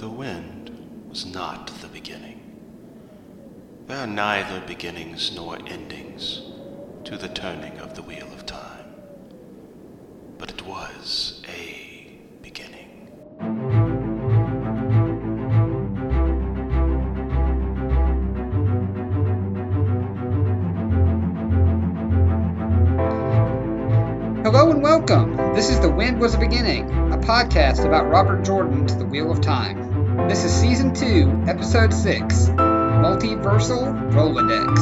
The wind was not the beginning. There are neither beginnings nor endings to the turning of the wheel of time. But it was a beginning. Hello and welcome. This is The Wind Was a Beginning, a podcast about Robert Jordan's The Wheel of Time. This is Season 2, Episode 6 Multiversal Rolodex.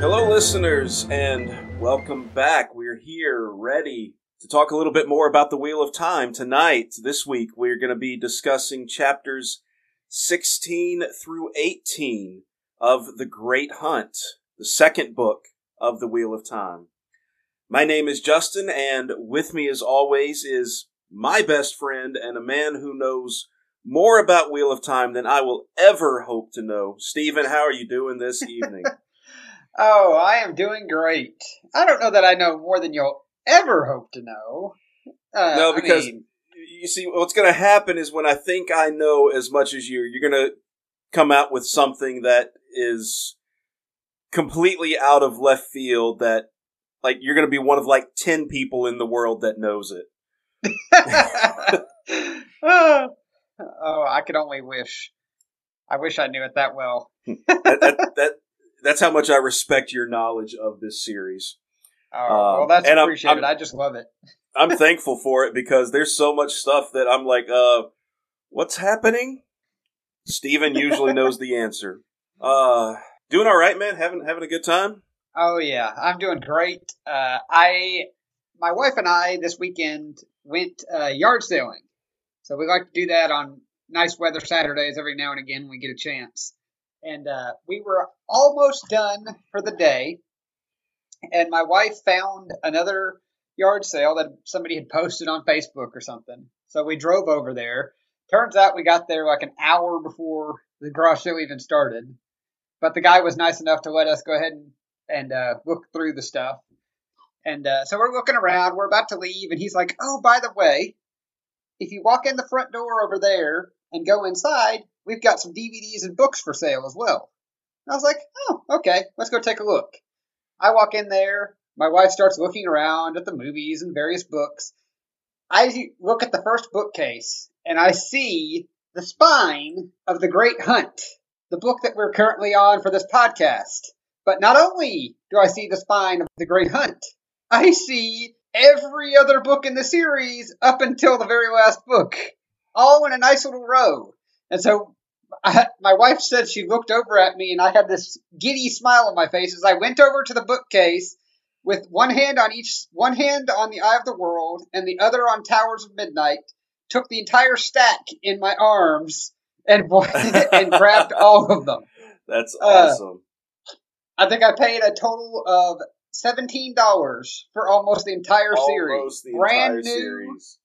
Hello, listeners, and welcome back. We're here ready to talk a little bit more about the Wheel of Time. Tonight, this week, we're going to be discussing chapters 16 through 18 of The Great Hunt, the second book of the Wheel of Time. My name is Justin, and with me, as always, is my best friend and a man who knows more about Wheel of Time than I will ever hope to know. Stephen, how are you doing this evening? Oh, I am doing great. I don't know that I know more than you'll ever hope to know. Uh, no, I because mean, you see, what's going to happen is when I think I know as much as you, you're going to come out with something that is completely out of left field. That like you're going to be one of like ten people in the world that knows it. oh, I could only wish. I wish I knew it that well. that, that, that that's how much I respect your knowledge of this series. Oh, Um, well, that's I'm- appreciated. I'm- I just love it. I'm thankful for it because there's so much stuff that I'm like, uh, what's happening? Steven usually knows the answer. Uh, doing all right, man. Having having a good time. Oh yeah, I'm doing great. Uh, I, my wife and I this weekend went uh, yard sailing, so we like to do that on nice weather Saturdays every now and again when we get a chance. And uh, we were almost done for the day, and my wife found another yard sale that somebody had posted on Facebook or something. So we drove over there. Turns out we got there like an hour before the garage sale even started. But the guy was nice enough to let us go ahead and and uh, look through the stuff. And uh, so we're looking around. We're about to leave, and he's like, "Oh, by the way, if you walk in the front door over there and go inside, we've got some DVDs and books for sale as well." I was like, "Oh, okay. Let's go take a look." I walk in there. My wife starts looking around at the movies and various books. I look at the first bookcase, and I see the spine of The Great Hunt, the book that we're currently on for this podcast. But not only do I see the spine of The Great Hunt, I see every other book in the series up until the very last book, all in a nice little row. And so I, my wife said she looked over at me, and I had this giddy smile on my face as I went over to the bookcase with one hand on each, one hand on the Eye of the World, and the other on Towers of Midnight. Took the entire stack in my arms and and grabbed all of them. That's Uh, awesome. I think I paid a total of seventeen dollars for almost the entire series. The brand entire new, series.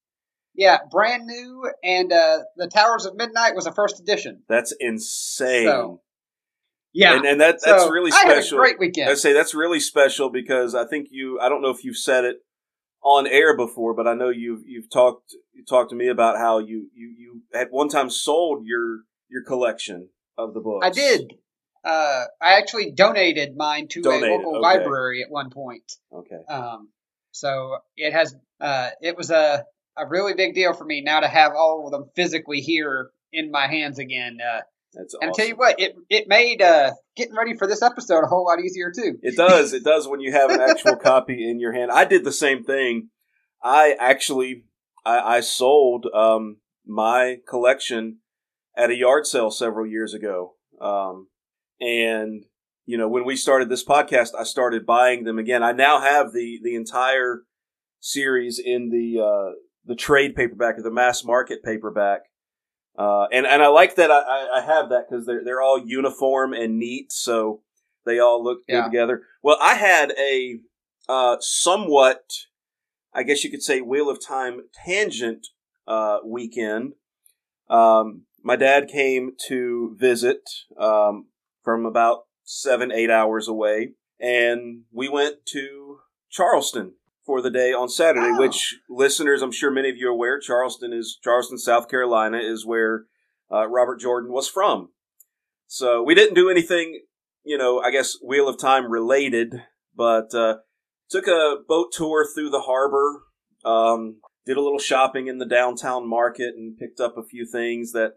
yeah, brand new, and uh, the Towers of Midnight was a first edition. That's insane. So, Yeah, and, and that that's So, really I had a special. great weekend. I say that's really special because I think you. I don't know if you've said it on air before, but I know you've you've talked you talked to me about how you you you at one time sold your your collection of the books. I did. Uh, I actually donated mine to Donated, a local okay. library at one point. Okay. Um, so it has. Uh, it was a a really big deal for me now to have all of them physically here in my hands again. Uh, That's and awesome. tell you what, it it made uh, getting ready for this episode a whole lot easier too. It does. It does when you have an actual copy in your hand. I did the same thing. I actually I, I sold um, my collection at a yard sale several years ago. Um, and you know, when we started this podcast, I started buying them again. I now have the the entire series in the uh, the trade paperback or the mass market paperback. Uh, and and I like that I, I- have that because they're they're all uniform and neat, so they all look good together. Well, I had a uh, somewhat, I guess you could say, Wheel of Time tangent uh, weekend. Um, my dad came to visit um, from about seven, eight hours away, and we went to Charleston for the day on Saturday. Oh. Which listeners, I'm sure many of you are aware, Charleston is Charleston, South Carolina, is where uh, Robert Jordan was from. So we didn't do anything, you know, I guess Wheel of Time related, but uh, took a boat tour through the harbor. Um, did a little shopping in the downtown market and picked up a few things that,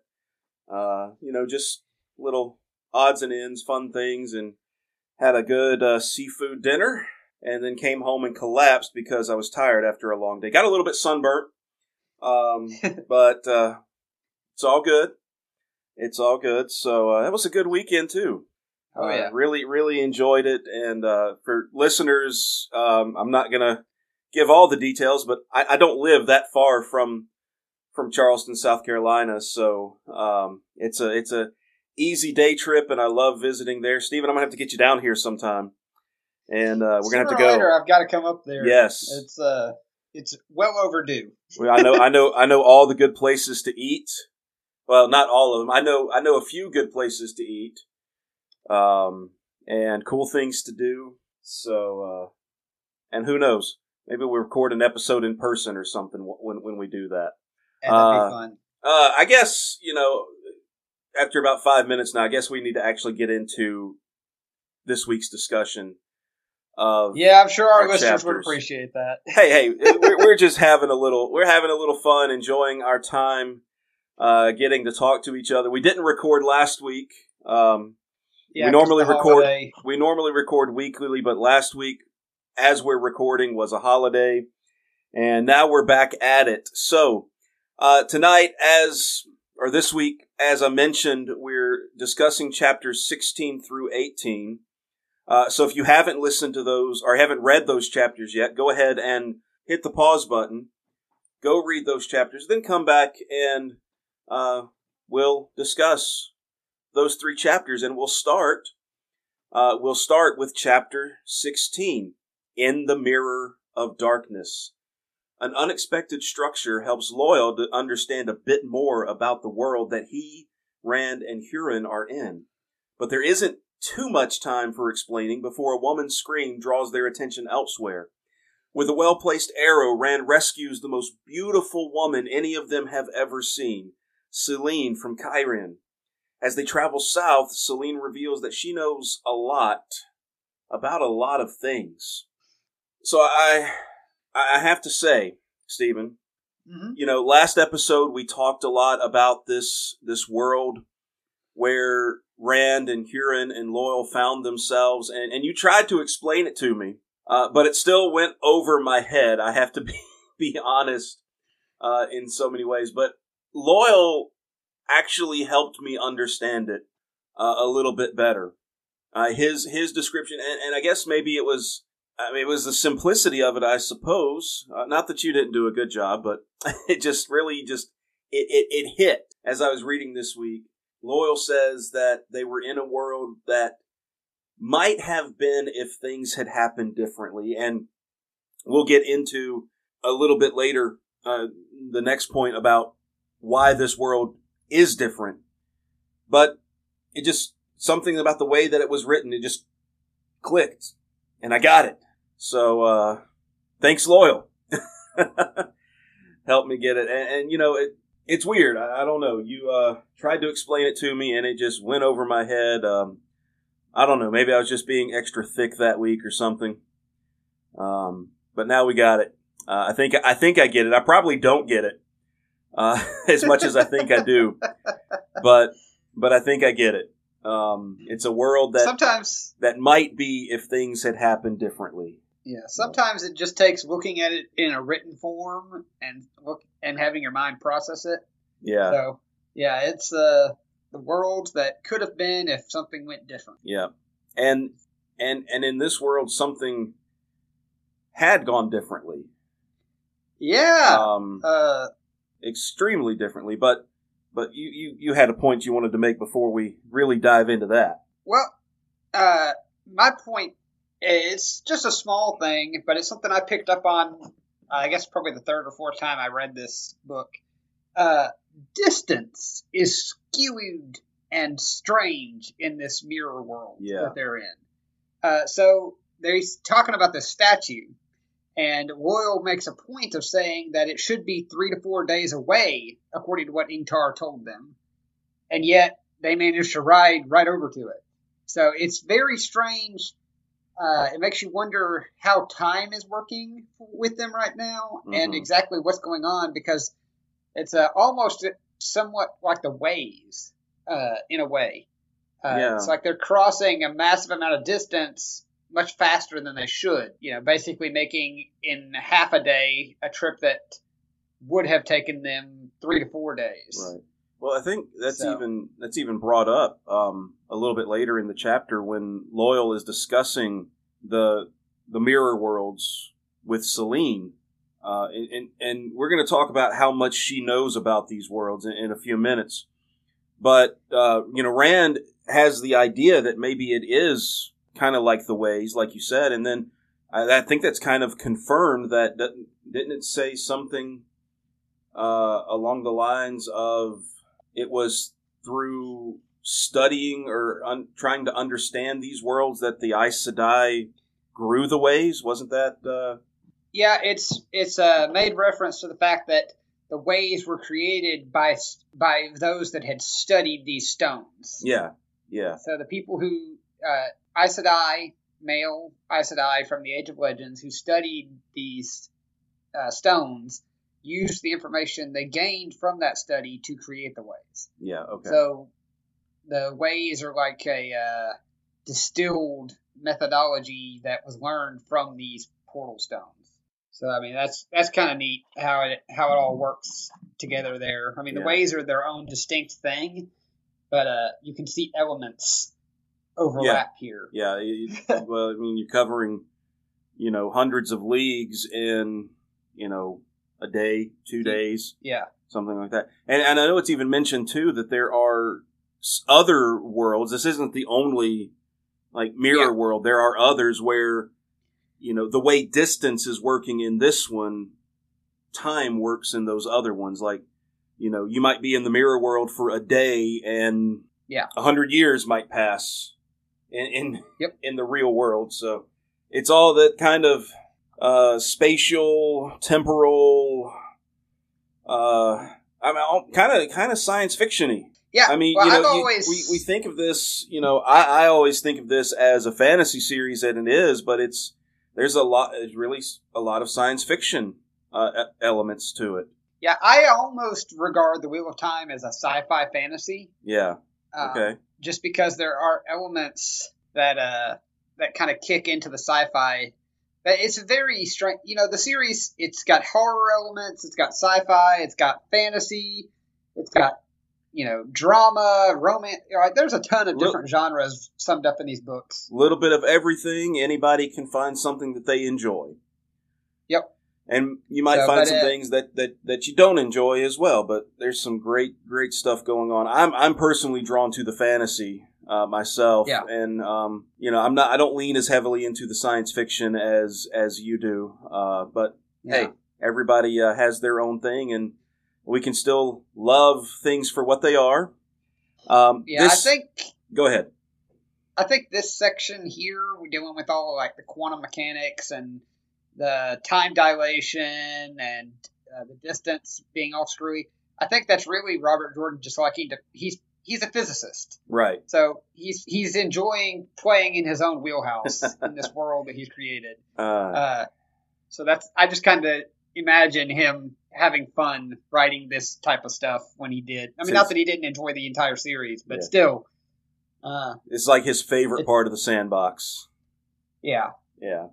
uh, you know, just little odds and ends, fun things, and had a good uh, seafood dinner. And then came home and collapsed because I was tired after a long day. Got a little bit sunburnt, um, but uh, it's all good. It's all good. So uh, that was a good weekend too. Oh Uh, yeah. really, really enjoyed it. And uh, for listeners, um, I'm not gonna give all the details, but I, I don't live that far from from Charleston, South Carolina, so um, it's a it's a easy day trip, and I love visiting there. Stephen, I'm gonna have to get you down here sometime, and uh, we're gonna have to go. Later, I've got to come up there. Yes, It's uh, it's well overdue. Well, I know, I know, I know all the good places to eat. Well, not all of them. I know, I know a few good places to eat, um, and cool things to do. So, uh, and who knows? Maybe we'll record an episode in person or something when when we do that. And that'd Uh, be fun. Uh, I guess you know, after about five minutes now, I guess we need to actually get into this week's discussion of Yeah, I'm sure our, our listeners would appreciate that. hey, hey, we're, we're just having a little, we're having a little fun, enjoying our time, uh, getting to talk to each other. We didn't record last week. Um, Yeah, We normally record- holiday- we normally record weekly, but last week, as we're recording, was a holiday, and now we're back at it. So, uh, tonight, as or this week, as I mentioned, we're discussing chapters 16 through 18. Uh, so if you haven't listened to those or haven't read those chapters yet, go ahead and hit the pause button. Go read those chapters, then come back and uh, we'll discuss those three chapters, and we'll start. Uh, we'll start with chapter 16 in the mirror of darkness. An unexpected structure helps Loial to understand a bit more about the world that he, Rand, and Hurin are in. But there isn't too much time for explaining before a woman's scream draws their attention elsewhere. With a well placed arrow, Rand rescues the most beautiful woman any of them have ever seen, Selene from Cairhien. As they travel south, Selene reveals that she knows a lot about a lot of things. So I I have to say, Stephen, Mhm. you know, last episode we talked a lot about this this world where Rand and Hurin and Loial found themselves, and, and you tried to explain it to me, uh, but it still went over my head. I have to be, be honest uh, in so many ways. But Loial actually helped me understand it uh, a little bit better. Uh, his his description, and, and I guess maybe it was I mean, it was the simplicity of it, I suppose. Uh, not that you didn't do a good job, but it just really just it, it it hit as I was reading this week. Loial says that they were in a world that might have been if things had happened differently, and we'll get into a little bit later uh, the next point about why this world is different. But it just something about the way that it was written, it just clicked, and I got it. So uh, thanks, Loial. Help me get it, and, and you know it. It's weird. I, I don't know. You uh, tried to explain it to me, and it just went over my head. Um, I don't know. Maybe I was just being extra thick that week or something. Um, but now we got it. Uh, I think I think I get it. I probably don't get it uh, as much as I think I do, but but I think I get it. Um, it's a world that sometimes, that might be if things had happened differently. yeah, sometimes it just takes looking at it in a written form and look and having your mind process it. Yeah, So, yeah, it's uh, the world that could have been if something went different. yeah, and and and in this world, something had gone differently. Yeah. Um, uh, extremely differently. But but you, you you had a point you wanted to make before we really dive into that. well, uh, my point is just a small thing, but it's something I picked up on. Uh, I guess probably the third or fourth time I read this book. uh, distance is skewed and strange in this mirror world Yeah. that they're in. Uh, so they're talking about the statue, and Loial makes a point of saying that it should be three to four days away, according to what Ingtar told them, and yet they managed to ride right over to it. So it's very strange. Uh, it makes you wonder how time is working with them right now and Mhm. exactly what's going on because it's uh, almost somewhat like the ways uh, in a way. Uh, Yeah. It's like they're crossing a massive amount of distance much faster than they should. You know, basically making in half a day a trip that would have taken them three to four days. Right. Well, I think that's So- even that's even brought up um, a little bit later in the chapter when Loial is discussing the the mirror worlds with Selene, uh, and, and and we're going to talk about how much she knows about these worlds in, in a few minutes. But uh, you know, Rand has the idea that maybe it is kind of like the ways, like you said, and then I, I think that's kind of confirmed. That doesn't- didn't it say something uh, along the lines of it was through studying or un- trying to understand these worlds that the Aes Sedai grew the ways. Wasn't that? Uh, Yeah, it's it's uh, made reference to the fact that the ways were created by by those that had studied these stones. yeah, yeah, So the people who uh, Aes Sedai, male Aes Sedai from the Age of Legends, who studied these uh, stones, used the information they gained from that study to create the ways. yeah. Okay. So the ways are like a uh, distilled methodology that was learned from these portal stones. So I mean that's that's kind of neat how it how it all works together there. I mean the ways are their own distinct thing, but uh, you can see elements overlap here. yeah. you- well, I mean, you're covering, you know, hundreds of leagues in, you know, a day, two days. Yeah, something like that. And, and I know it's even mentioned too that there are other worlds. This isn't the only like mirror Yeah. world. There are others where you know the way distance is working in this one, time works in those other ones. Like you know you might be in the mirror world for a day and Yeah. a hundred years might pass in in, Yep. in the real world. So it's all that kind of uh, spatial, temporal. Uh, I mean, kind of, kind of science fictiony. yeah. I mean, well, you know, I've you- we, we think of this, you know, I, I always think of this as a fantasy series, and it is, but it's there's a lot, there's really a lot of science fiction uh, elements to it. yeah I almost regard the Wheel of Time as a sci-fi fantasy. Yeah. Um, Okay. just because there are elements that uh that kind of kick into the sci-fi but it's very strange you know the series it's got horror elements it's got sci-fi it's got fantasy it's got you know drama romance Right? there's a ton of different genres summed up in these books A little bit of everything. Anybody can find something that they enjoy. Yep. And you might So, find some uh, things that, that, that you don't enjoy as well, but there's some great, great stuff going on. I'm, I'm personally drawn to the fantasy, uh, myself. Yeah. And, um, you know, I'm not, I don't lean as heavily into the science fiction as, as you do. Uh, but hey, everybody, uh, has their own thing and we can still love things for what they are. Um, yeah this- i think go ahead. I think this section here, we're dealing with all like the quantum mechanics and the time dilation and uh, the distance being all screwy. I think that's really Robert Jordan just liking to. He's he's a physicist, Right. so he's he's enjoying playing in his own wheelhouse in this world that he's created. Uh, Uh, so that's I just kind of imagine him having fun writing this type of stuff when he did. I mean, not that he didn't enjoy the entire series, but Yeah. still, uh, It's like his favorite It- part of the sandbox. yeah. Yeah.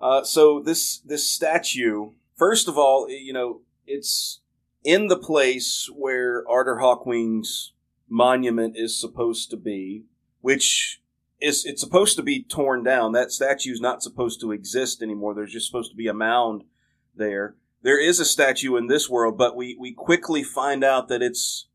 Uh, so this this statue, first of all, you know, it's in the place where Artur Hawkwing's monument is supposed to be, which is it's supposed to be torn down. That statue is not supposed to exist anymore. There's just supposed to be a mound there. There is a statue in this world, but we, we quickly find out that it's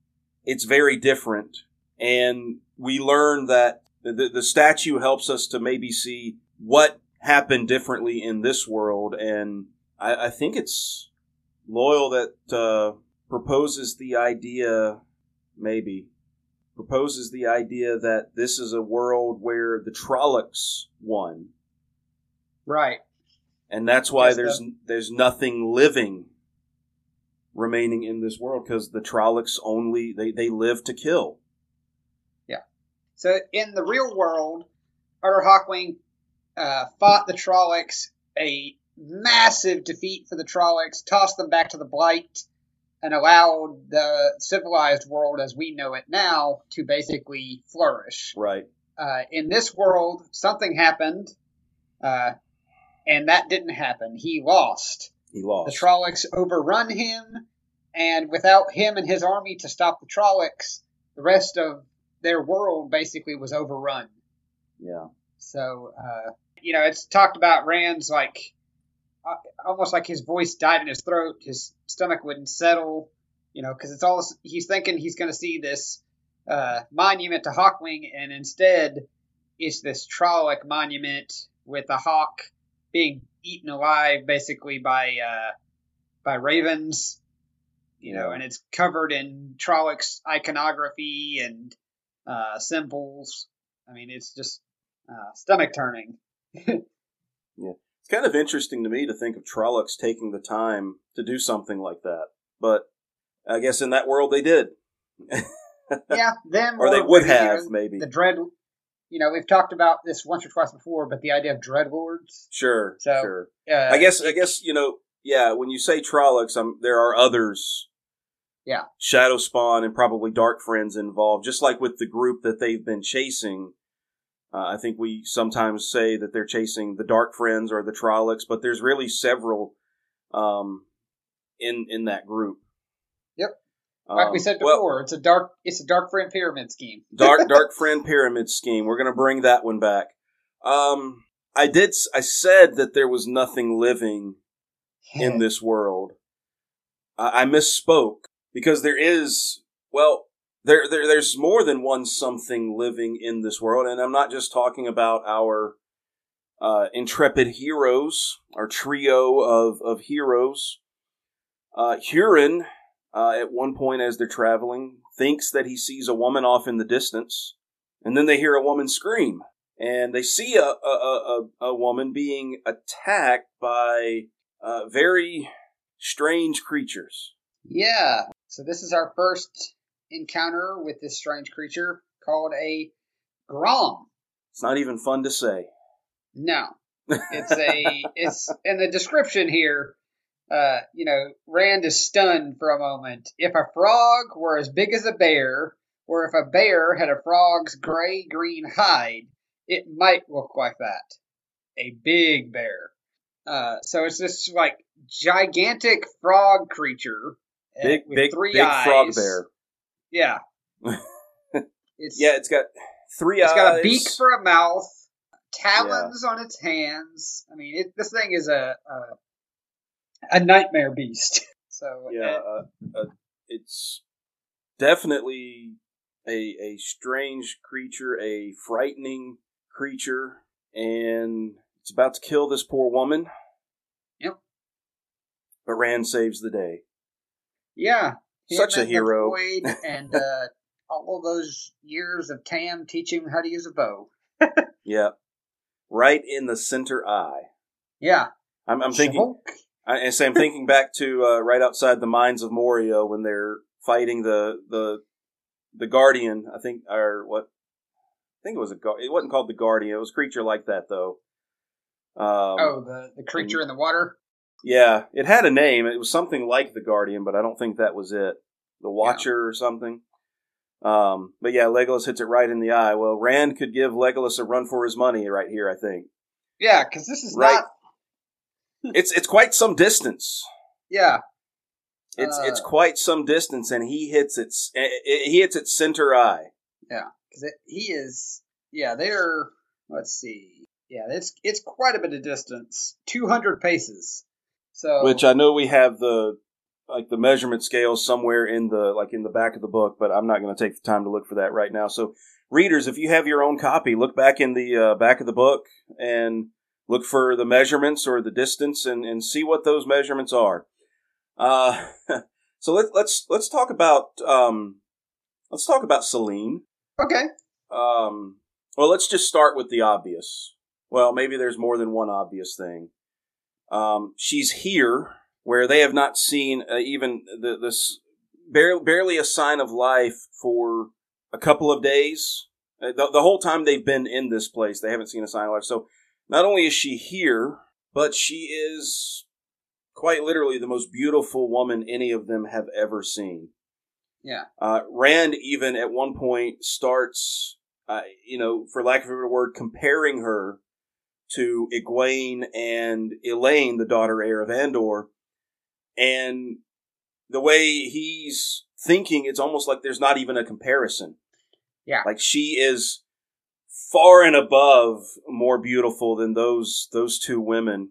it's very different. And we learn that the, the statue helps us to maybe see what happened differently in this world. And I, I think it's Loial that uh, proposes the idea, maybe, proposes the idea that this is a world where the Trollocs won. Right. And that's why there's there's nothing living remaining in this world because the Trollocs only they, they live to kill. Yeah. So in the real world, Artur Hawkwing uh, fought the Trollocs, a massive defeat for the Trollocs, tossed them back to the Blight, and allowed the civilized world as we know it now to basically flourish. Right. Uh, in this world, something happened, uh, and that didn't happen. He lost. He lost. The. Trollocs overrun him, and without him and his army to stop the Trollocs, the rest of their world basically was overrun. yeah. So, uh, you know, it's talked about Rand's like uh, almost like his voice died in his throat, his stomach wouldn't settle, you know, because it's all he's thinking he's going to see this uh, monument to Hawkwing, and instead it's this Trolloc monument with a hawk being eaten alive basically by uh, by ravens, you know, and it's covered in Trolloc's iconography and uh, symbols. I mean, it's just uh, stomach turning. It's kind of interesting to me to think of Trollocs taking the time to do something like that. But I guess in that world they did. yeah, them or they would maybe, you have, know, maybe. the dread. You know, we've talked about this once or twice before, but the idea of dreadlords. Sure, So, sure. Uh, I guess I guess you know, yeah. When you say Trollocs, um, there are others. Yeah. Shadow Spawn and probably Dark Friends involved, just like with the group that they've been chasing. Uh, I think we sometimes say that they're chasing the Dark Friends or the Trollocs, but there's really several um, in in that group. Yep. like we Um, said well, before, it's a dark, it's a dark friend pyramid scheme. dark dark friend pyramid scheme we're going to bring that one back um i did I said that there was nothing living in this world i, I misspoke because there is well there, there there's more than one something living in this world and i'm not just talking about our uh, intrepid heroes our trio of of heroes uh, Hurin, uh, at one point as they're traveling, thinks that he sees a woman off in the distance, and then they hear a woman scream, and they see a a, a, a- woman being attacked by uh, very strange creatures. Yeah. So this is our first encounter with this strange creature called a Grolm. It's not even fun to say. No, it's a it's in the description here. Uh, you know, Rand is stunned for a moment. If a frog were as big as a bear, or if a bear had a frog's gray green hide, it might look like that. A big bear. Uh, so it's this like gigantic frog creature. uh, Big, with big, three big eyes. frog bear. Yeah. it's Yeah, it's got three it's eyes. It's got a beak for a mouth, talons on its hands. I mean, it, this thing is a a, a nightmare beast. So yeah, uh, uh, uh, it's definitely a a strange creature, a frightening creature, and it's about to kill this poor woman. Yep. But Rand saves the day. yeah, Such a and hero. And uh, all of those years of Tam teaching him how to use a bow. Yeah, right in the center eye. Yeah, I'm, I'm thinking. Shahulk. I, say I'm thinking back to uh, right outside the mines of Moria when they're fighting the the the Guardian. I think or what? I think it was a. It wasn't called the Guardian. It was a creature like that though. Um, oh, the the creature in the water. Yeah, it had a name. It was something like the Guardian, but I don't think that was it. The Watcher or something. Um, but yeah, Legolas hits it right in the eye. Well, Rand could give Legolas a run for his money right here. I think Yeah, because this is Right. not. it's it's quite some distance. Yeah, It's Uh, it's quite some distance, and he hits its eh, eh, he hits its center eye. Yeah, because he is. Yeah, they're. Let's see. Yeah, it's it's quite a bit of distance. Two hundred paces. So Which I know we have the like the measurement scales somewhere in the like in the back of the book, but I'm not going to take the time to look for that right now. So, readers, if you have your own copy, look back in the uh, back of the book and look for the measurements or the distance and, and see what those measurements are. Uh, So let's let's let's talk about um, let's talk about Selene. Okay. Um, well, let's just start with the obvious. Well, maybe there's more than one obvious thing. Um, she's here where they have not seen uh, even the, this barely, barely a sign of life for a couple of days. Uh, the, the whole time they've been in this place, they haven't seen a sign of life. So not only is she here, but she is quite literally the most beautiful woman any of them have ever seen. Yeah. Uh, Rand even at one point starts, uh, you know, for lack of a better word, comparing her to Egwene and Elayne, the daughter heir of Andor, and the way he's thinking, it's almost like there's not even a comparison. Yeah. Like she is far and above more beautiful than those those two women.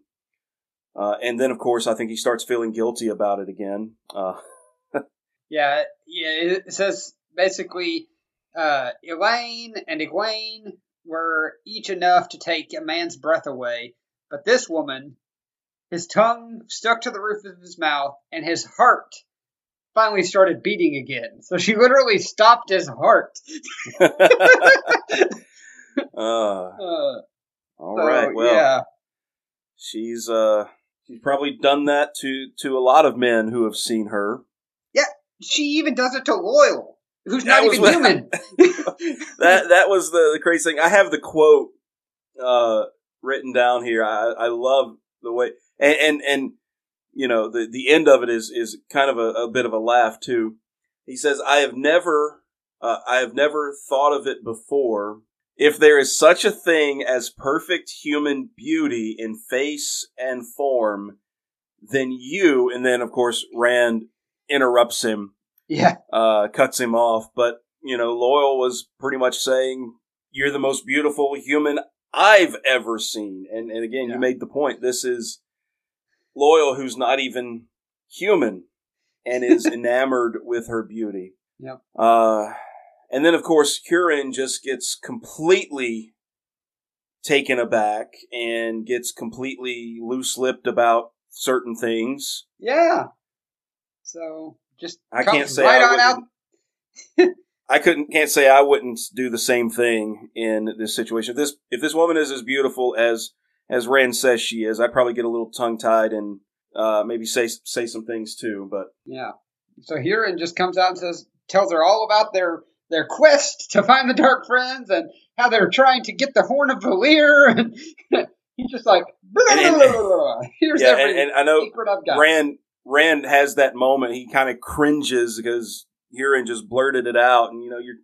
Uh, and then, of course, I think he starts feeling guilty about it again. Uh, yeah, yeah. It says basically, uh, Elayne and Egwene were each enough to take a man's breath away, but this woman, his tongue stuck to the roof of his mouth, and his heart finally started beating again. So she literally stopped his heart. uh, Uh, all so, right. Well, yeah, she's uh, she's probably done that to to a lot of men who have seen her. Yeah, she even does it to Loial, who's That not was even what- human. that that was the, the crazy thing. I have the quote uh, written down here. I, I love the way and, and and you know the the end of it is is kind of a, a bit of a laugh too. He says, "I have never uh, I have never thought of it before." If there is such a thing as perfect human beauty in face and form, then you, and then of course Rand interrupts him yeah, uh, cuts him off. But you know, Loial was pretty much saying, "You're the most beautiful human I've ever seen." And and again, Yeah. you made the point. This is Loial, who's not even human, and is enamored with her beauty. Yep. Uh, and then of course, Hurin just gets completely taken aback and gets completely loose-lipped about certain things. yeah. So just I can't say right I on out. I couldn't can't say I wouldn't do the same thing in this situation. If this if this woman is as beautiful as as Rand says she is, I'd probably get a little tongue tied and uh, maybe say say some things too. But Yeah. So Hurin just comes out and says, tells her all about their their quest to find the Dark Friends and how they're trying to get the Horn of Valere, and he's just like, blah, And- and- blah, blah, blah. here's yeah, every and, and I know secret I've got. Rand Rand has that moment. He kind of cringes because Hurin just blurted it out, and you know you're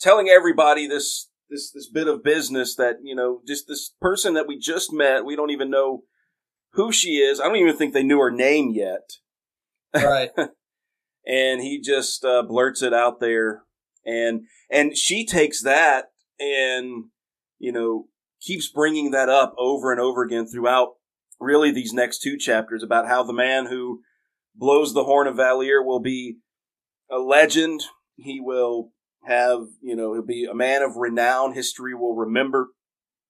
telling everybody this this this bit of business that you know just this person that we just met. We don't even know who she is. I don't even think they knew her name yet. right. and he just uh, blurts it out there and and she takes that and you know keeps bringing that up over and over again throughout really these next two chapters about how the man who blows the horn of Valere will be a legend he will have you know he'll be a man of renown history will remember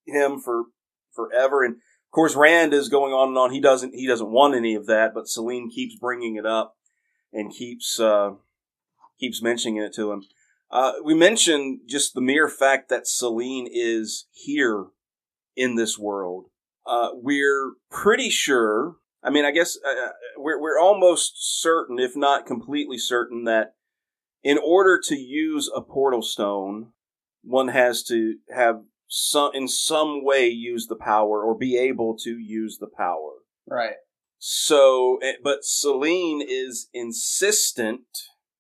him for forever and of course Rand is going on and on he doesn't he doesn't want any of that but Selene keeps bringing it up and keeps uh, keeps mentioning it to him. Uh, we mentioned just the mere fact that Selene is here in this world. Uh, we're pretty sure. I mean, I guess uh, we're we're almost certain, if not completely certain, that in order to use a portal stone, one has to have some in some way use the power or be able to use the power. Right. So, eh, but Selene is insistent.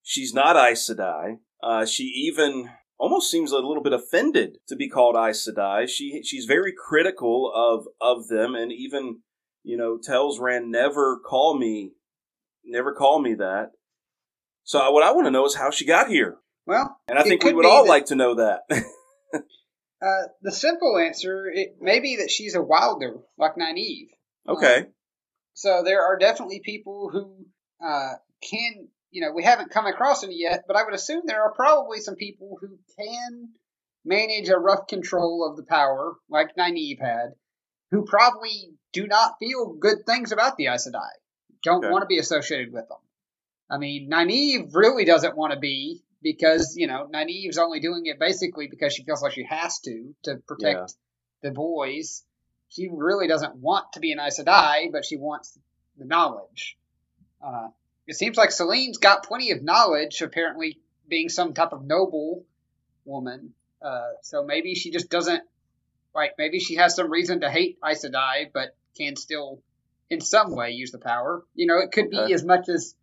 She's not Aes Sedai. Uh, she even almost seems a little bit offended to be called Aes Sedai. She she's very critical of of them, and even you know tells Rand never call me, never call me that. So what I want to know is how she got here, Well, and I think we would all that- like to know that. uh, the simple answer it may be that she's a wilder, like Nynaeve. okay, So there are definitely people who uh, can, you know, we haven't come across any yet, but I would assume there are probably some people who can manage a rough control of the power, like Nynaeve had, who probably do not feel good things about the Aes Sedai, don't Okay. want to be associated with them. I mean, Nynaeve really doesn't want to be because, you know, Nynaeve's only doing it basically because she feels like she has to to protect the boys. She really doesn't want to be an Aes Sedai, but she wants the knowledge. Uh, it seems like Selene's got plenty of knowledge, apparently being some type of noble woman. Uh, so maybe she just doesn't like. Maybe she has some reason to hate Aes Sedai, but can still, in some way, use the power. You know, it could be as much as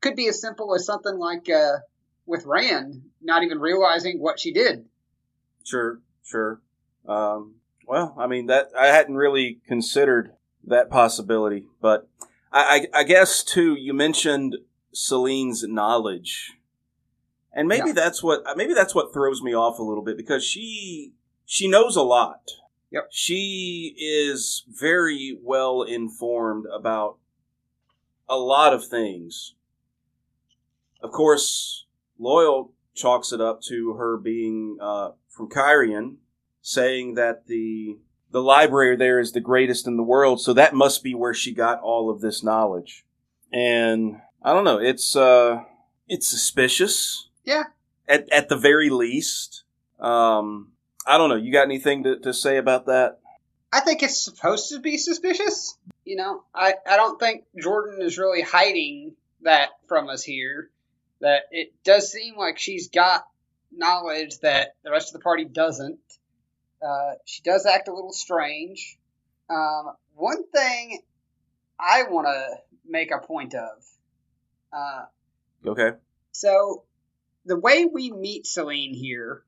could be as simple as something like uh, with Rand not even realizing what she did. Sure, sure. Um, well, I mean that I hadn't really considered that possibility, but I, I, I guess too. You mentioned Selene's knowledge, and maybe Yeah. that's what maybe that's what throws me off a little bit because she she knows a lot. Yep. She is very well informed about a lot of things. Of course, Loial chalks it up to her being uh, from Cairhien, saying that the the library there is the greatest in the world, so that must be where she got all of this knowledge. And I don't know, it's uh it's suspicious. Yeah. At at the very least. Um I don't know, you got anything to, to say about that? I think it's supposed to be suspicious. You know, I, I don't think Jordan is really hiding that from us here. That it does seem like she's got knowledge that the rest of the party doesn't. Uh, she does act a little strange. Um, one thing I want to make a point of. Uh, Okay. so the way we meet Selene here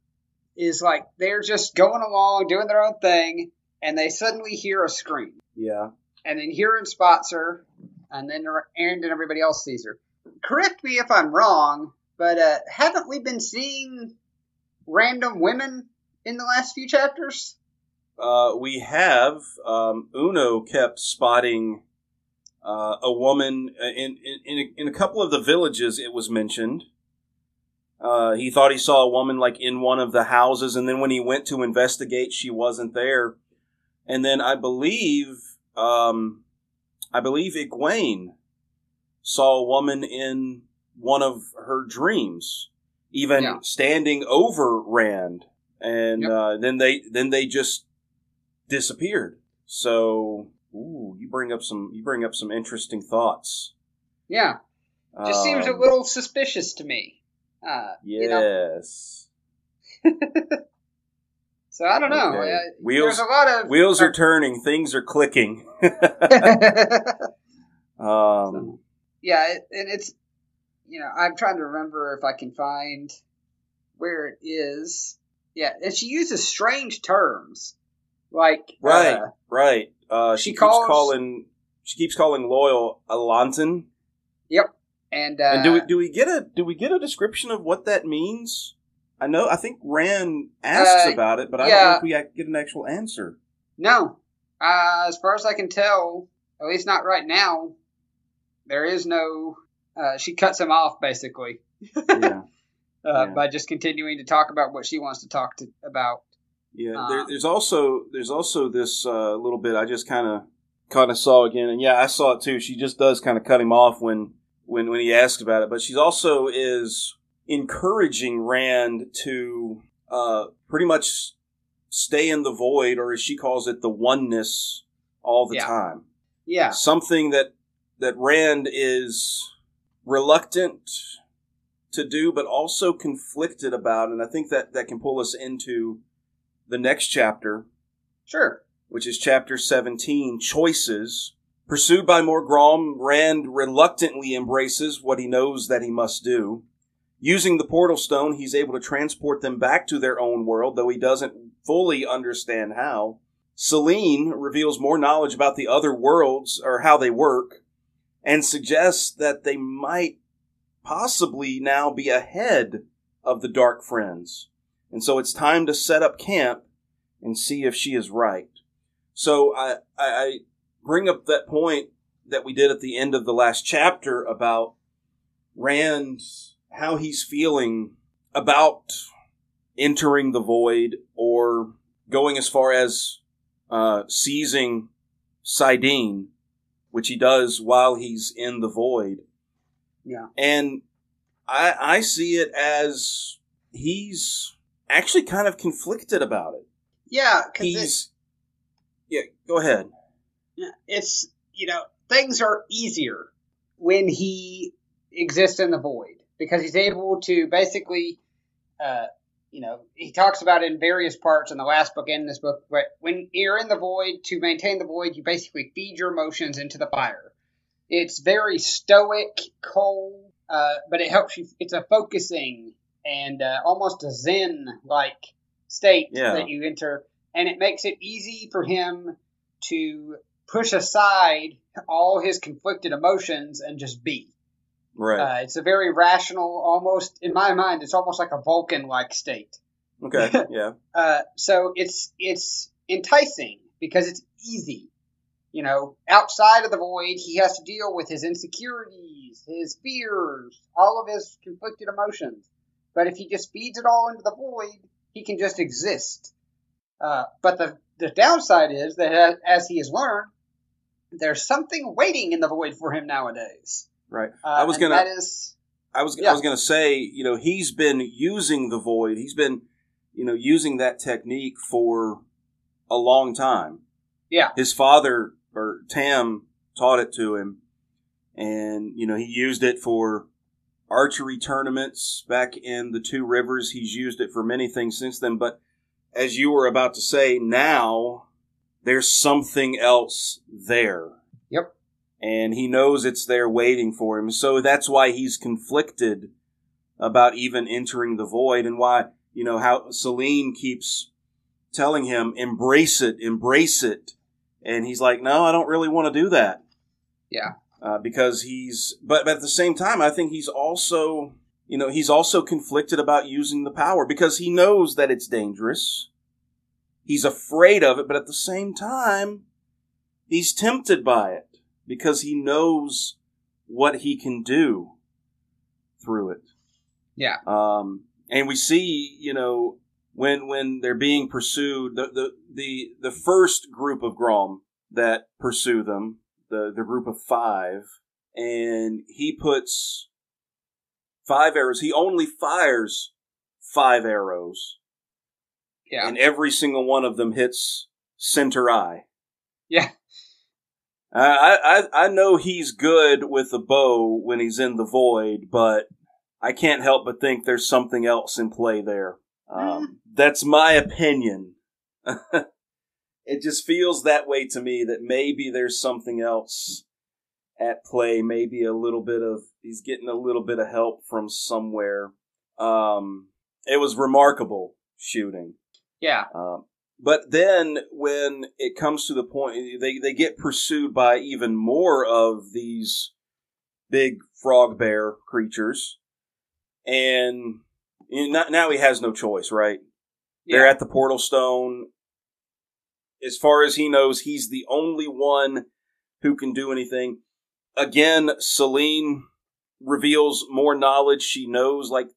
is like they're just going along doing their own thing, and they suddenly hear a scream, Yeah. and then Hurin spots her, and then Aaron and everybody else sees her. Correct me if I'm wrong, but uh, haven't we been seeing random women in the last few chapters? Uh, we have um, Uno kept spotting uh, a woman uh, in in in a, in a couple of the villages. It was mentioned. Uh, he thought he saw a woman like in one of the houses, and then when he went to investigate, she wasn't there. And then I believe, um, I believe Egwene saw a woman in one of her dreams, even Yeah. standing over Rand, and Yep. uh, then they then they just disappeared. So, ooh, you bring up some you bring up some interesting thoughts. Yeah, just seems a Um, little suspicious to me. Uh, you know, Yes. so I don't know. Okay. Uh, Wheels- there's a lot of Wheels are turning. Things are clicking. um, yeah, it, and it's you know I'm trying to remember if I can find where it is. Yeah, and she uses strange terms like Right. uh, right. Uh, she, She keeps calls- calling. She keeps calling Loial a Lantan. yep, and uh, and do we do we get a do we get a description of what that means? I know. I think Rand asks Uh, about it, but I don't know if we get an actual answer. no, uh, as far as I can tell, at least not right now. There is no. Uh, she cuts him off basically Yeah. uh, Yeah. by just continuing to talk about what she wants to talk to about. Yeah, there, Um, there's also there's also this uh, little bit I just kind of kind of saw again, and yeah, I saw it too. She just does kind of cut him off when when when he asked about it, but she's also is encouraging Rand to uh, pretty much stay in the void, or as she calls it, the oneness, all the Yeah. time. Yeah, Something that that Rand is reluctant to do, but also conflicted about, and I think that that can pull us into the next chapter, sure. which is chapter 17, Choices. Pursued by Morgrom, Rand reluctantly embraces what he knows that he must do. Using the portal stone, he's able to transport them back to their own world, though he doesn't fully understand how. Selene reveals more knowledge about the other worlds, or how they work, and suggests that they might possibly now be ahead of the Dark Friends. And so it's time to set up camp and see if she is right. So I, I, I bring up that point that we did at the end of the last chapter about Rand, how he's feeling about entering the void or going as far as uh, seizing saidin, which he does while he's in the void. Yeah. And I I see it as he's actually kind of conflicted about it. Yeah, He's Yeah, go ahead. It's you know things are easier when he exists in the void because he's able to basically uh, you know he talks about it in various parts in the last book and in this book but when you're in the void to maintain the void you basically feed your emotions into the fire it's very stoic cold uh, but it helps you it's a focusing and uh, almost a zen like state Yeah. that you enter and it makes it easy for him to push aside all his conflicted emotions and just be. Right. Uh, it's a very rational, almost in my mind, it's almost like a Vulcan-like state. okay. Yeah. Uh, so it's it's enticing because it's easy. You know, outside of the void, he has to deal with his insecurities, his fears, all of his conflicted emotions. But if he just feeds it all into the void, he can just exist. Uh, but the the downside is that as, as he has learned, there's something waiting in the void for him nowadays. Right. Uh, I was gonna- That is. I was Yeah. I was going to say, you know, he's been using the void. He's been, you know, using that technique for a long time. Yeah. His father or Tam taught it to him, and you know he used it for archery tournaments back in the Two Rivers. He's used it for many things since then. But as you were about to say, now there's something else there Yep. and he knows it's there waiting for him. So that's why he's conflicted about even entering the void and why, you know, how Selene keeps telling him, embrace it, embrace it. And he's like, no, I don't really want to do that. Yeah. Uh, because he's, but, but at the same time, I think he's also, you know, he's also conflicted about using the power because he knows that it's dangerous. He's afraid of it, but at the same time, he's tempted by it because he knows what he can do through it. Yeah. Um, and we see, you know, when when they're being pursued, the the the, the first group of Grolm that pursue them, the the group of five, and he puts five arrows. He only fires five arrows, Yeah. and every single one of them hits center eye. Yeah. I, I I know he's good with the bow when he's in the void, but I can't help but think there's something else in play there. Um, that's my opinion. it just feels that way to me that maybe there's something else at play. Maybe a little bit of he's getting a little bit of help from somewhere. Um, it was remarkable shooting. Yeah. Um, but then when it comes to the point, they, they get pursued by even more of these big frog bear creatures. And you know, now he has no choice, right? They're at the portal stone. As far as he knows, he's the only one who can do anything. Again, Selene reveals more knowledge. She knows like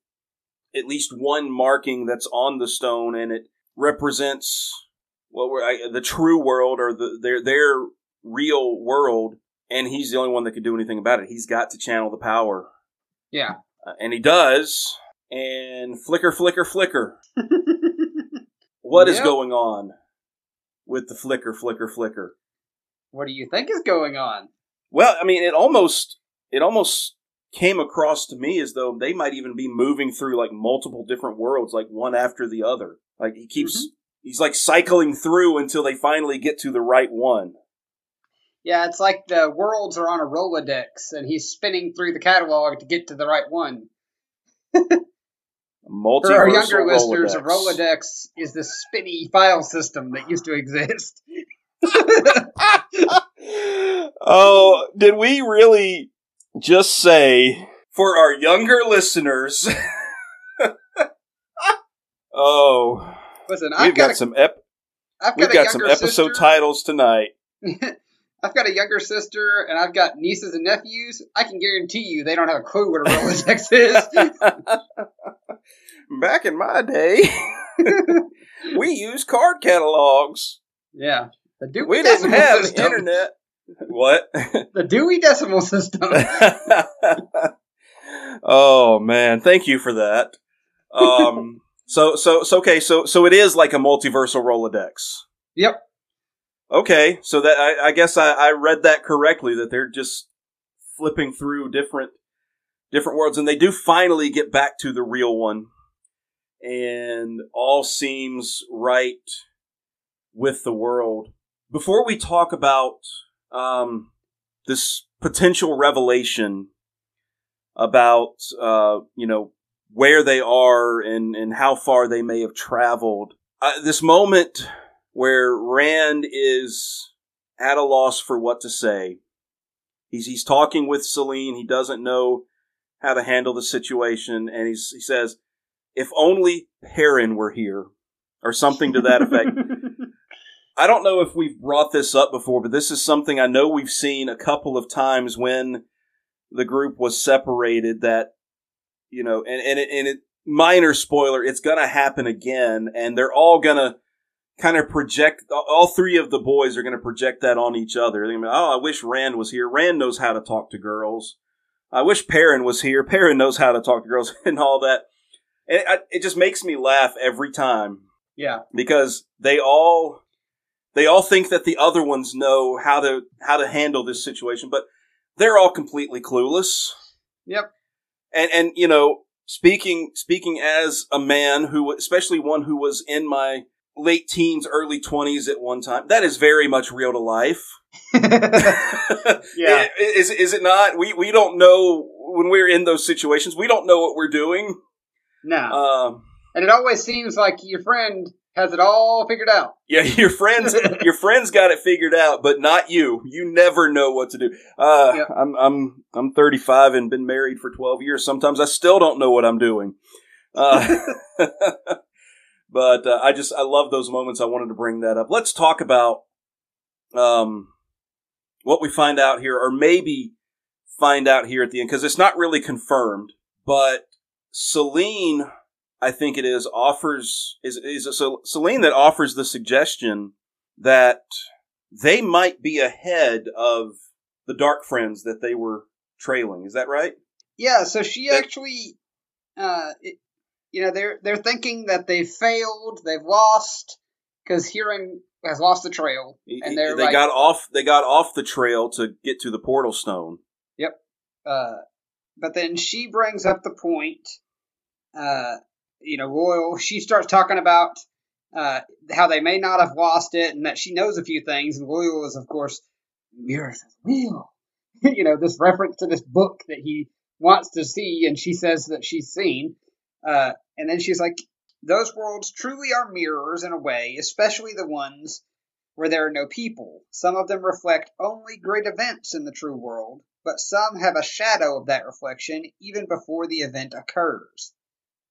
at least one marking that's on the stone, and it represents well, we're, I, the true world or the their their real world. And he's the only one that can do anything about it. He's got to channel the power, Yeah. uh, and he does. And flicker, flicker, flicker. What is Yep. going on with the flicker, flicker, flicker? what do you think is going on? Well, I mean, it almost it almost came across to me as though they might even be moving through like multiple different worlds, like one after the other. Like he keeps mm-hmm. he's like cycling through until they finally get to the right one. Yeah, it's like the worlds are on a Rolodex and he's spinning through the catalog to get to the right one. For our younger Rolodex. listeners, a Rolodex is the spinny file system that used to exist. oh, did we really just say for our younger listeners? oh, Listen, I've we've got, got, a, some ep- I've we've got, got some episode sister. titles tonight. I've got a younger sister and I've got nieces and nephews. I can guarantee you they don't have a clue what a Rolodex is. Back in my day, we used card catalogs. yeah, the Dewey We didn't have System. internet. What? The Dewey Decimal System. oh man, thank you for that. Um, so so so okay, so so it is like a multiversal Rolodex. Yep. Okay, so that I, I guess I, I read that correctly that they're just flipping through different different worlds, and they do finally get back to the real one, and all seems right with the world. Before we talk about um, this potential revelation about uh, you know where they are and and how far they may have traveled, uh, this moment where Rand is at a loss for what to say. He's he's talking with Selene. He doesn't know how to handle the situation, and he's, he says, "If only Perrin were here," or something to that effect. I don't know if we've brought this up before, but this is something I know we've seen a couple of times when the group was separated. That you know, and and it, and it minor spoiler, it's gonna happen again, and they're all gonna kind of project. All three of the boys are gonna project that on each other. They're gonna be, oh, I wish Rand was here. Rand knows how to talk to girls. I wish Perrin was here. Perrin knows how to talk to girls and all that. And it, it just makes me laugh every time. Yeah. Because they all they all think that the other ones know how to how to handle this situation, but they're all completely clueless. Yep. And and you know, speaking speaking as a man who especially one who was in my late teens, early 20s at one time, that is very much real to life. yeah. Is is it not? We we don't know when we're in those situations. We don't know what we're doing. No. Um and it always seems like your friend has it all figured out. Yeah, your friends, your friends got it figured out, but not you. You never know what to do. Uh, Yep. I'm, I'm, I'm 35 and been married for 12 years. Sometimes I still don't know what I'm doing. Uh, but uh, I just, I love those moments. I wanted to bring that up. Let's talk about, um, what we find out here, or maybe find out here at the end, because it's not really confirmed. But Selene I think it is offers is is a Cel- Selene that offers the suggestion that they might be ahead of the Dark Friends that they were trailing. Is that right? Yeah, so she That- actually, uh, it, you know, they're they're thinking that they've failed, they've lost, because Hurin has lost the trail, and they're they like, got off they got off the trail to get to the portal stone. Yep. Uh, but then she brings up the point, uh, you know, Loial. She starts talking about uh, how they may not have lost it, and that she knows a few things. And Loial is, of course, mirrors is real. you know, this reference to this book that he wants to see, and she says that she's seen. Uh, and then she's like, "Those worlds truly are mirrors in a way, especially the ones." Where there are no people. Some of them reflect only great events in the true world, but some have a shadow of that reflection even before the event occurs.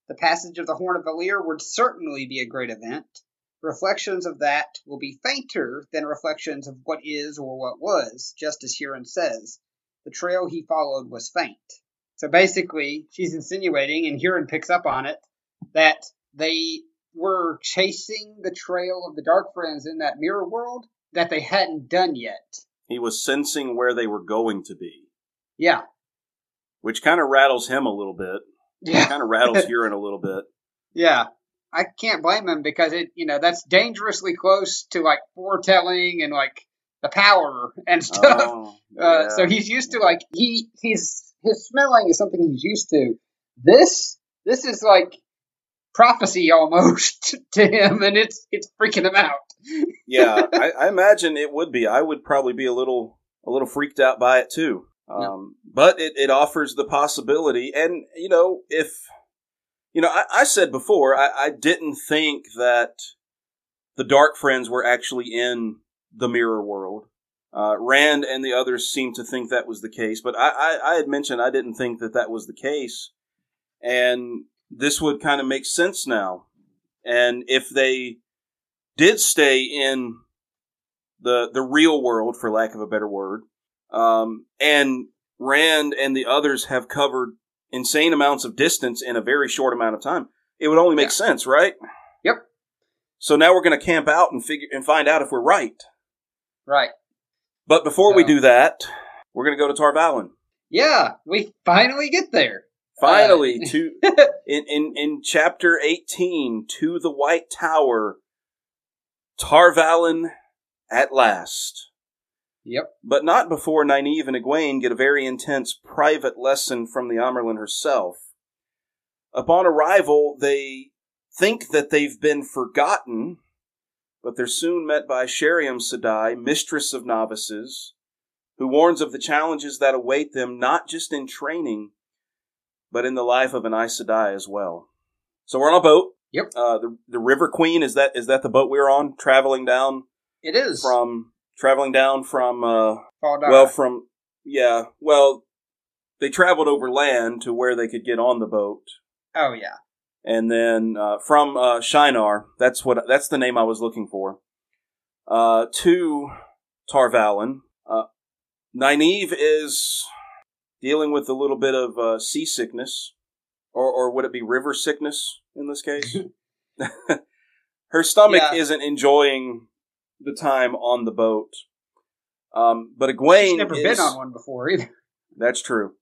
The passage of the Horn of Valere would certainly be a great event. Reflections of that will be fainter than reflections of what is or what was, just as Hurin says. The trail he followed was faint. So basically, she's insinuating, and Hurin picks up on it, that they were chasing the trail of the Dark Friends in that mirror world that they hadn't done yet. He was sensing where they were going to be, Yeah. which kind of rattles him a little bit. Yeah. Kind of rattles Hurin a little bit. Yeah. I can't blame him because it, you know, that's dangerously close to like foretelling and like the power and stuff. Oh, Uh, so he's used to like he he's his smelling is something he's used to. This this is like prophecy almost to him, and it's it's freaking him out. yeah, I, I imagine it would be. I would probably be a little a little freaked out by it too. Um, But it, it offers the possibility, and you know, if you know, I, I said before, I, I didn't think that the Dark Friends were actually in the Mirror World. Uh, Rand and the others seemed to think that was the case, but I, I, I had mentioned I didn't think that that was the case, and this would kind of make sense now. And if they did stay in the the real world, for lack of a better word, um, and Rand and the others have covered insane amounts of distance in a very short amount of time, it would only make Yeah. sense, right? Yep. So now we're going to camp out and figure and find out if we're right. Right. But before we do that, we're going to go to Tar Valon. Yeah, we finally get there. Finally, to in, in in chapter eighteen, to the White Tower, Tar Valon at last. Yep. But not before Nynaeve and Egwene get a very intense private lesson from the Amyrlin herself. Upon arrival, they think that they've been forgotten, but they're soon met by Sheriam Sedai, mistress of novices, who warns of the challenges that await them not just in training, but in the life of an Aes Sedai as well. So we're on a boat. Yep. Uh, the the River Queen is that is that the boat we're on, traveling down It is. from traveling down from uh, well from yeah well they traveled over land to where they could get on the boat oh, yeah. and then uh, from uh, Shienar that's what that's the name I was looking for uh, to Tar Valon. Uh, Nynaeve is dealing with a little bit of uh, seasickness, or or would it be river sickness in this case? Her stomach Yeah. isn't enjoying the time on the boat. Um, but Egwene She's never is, been on one before either. That's true.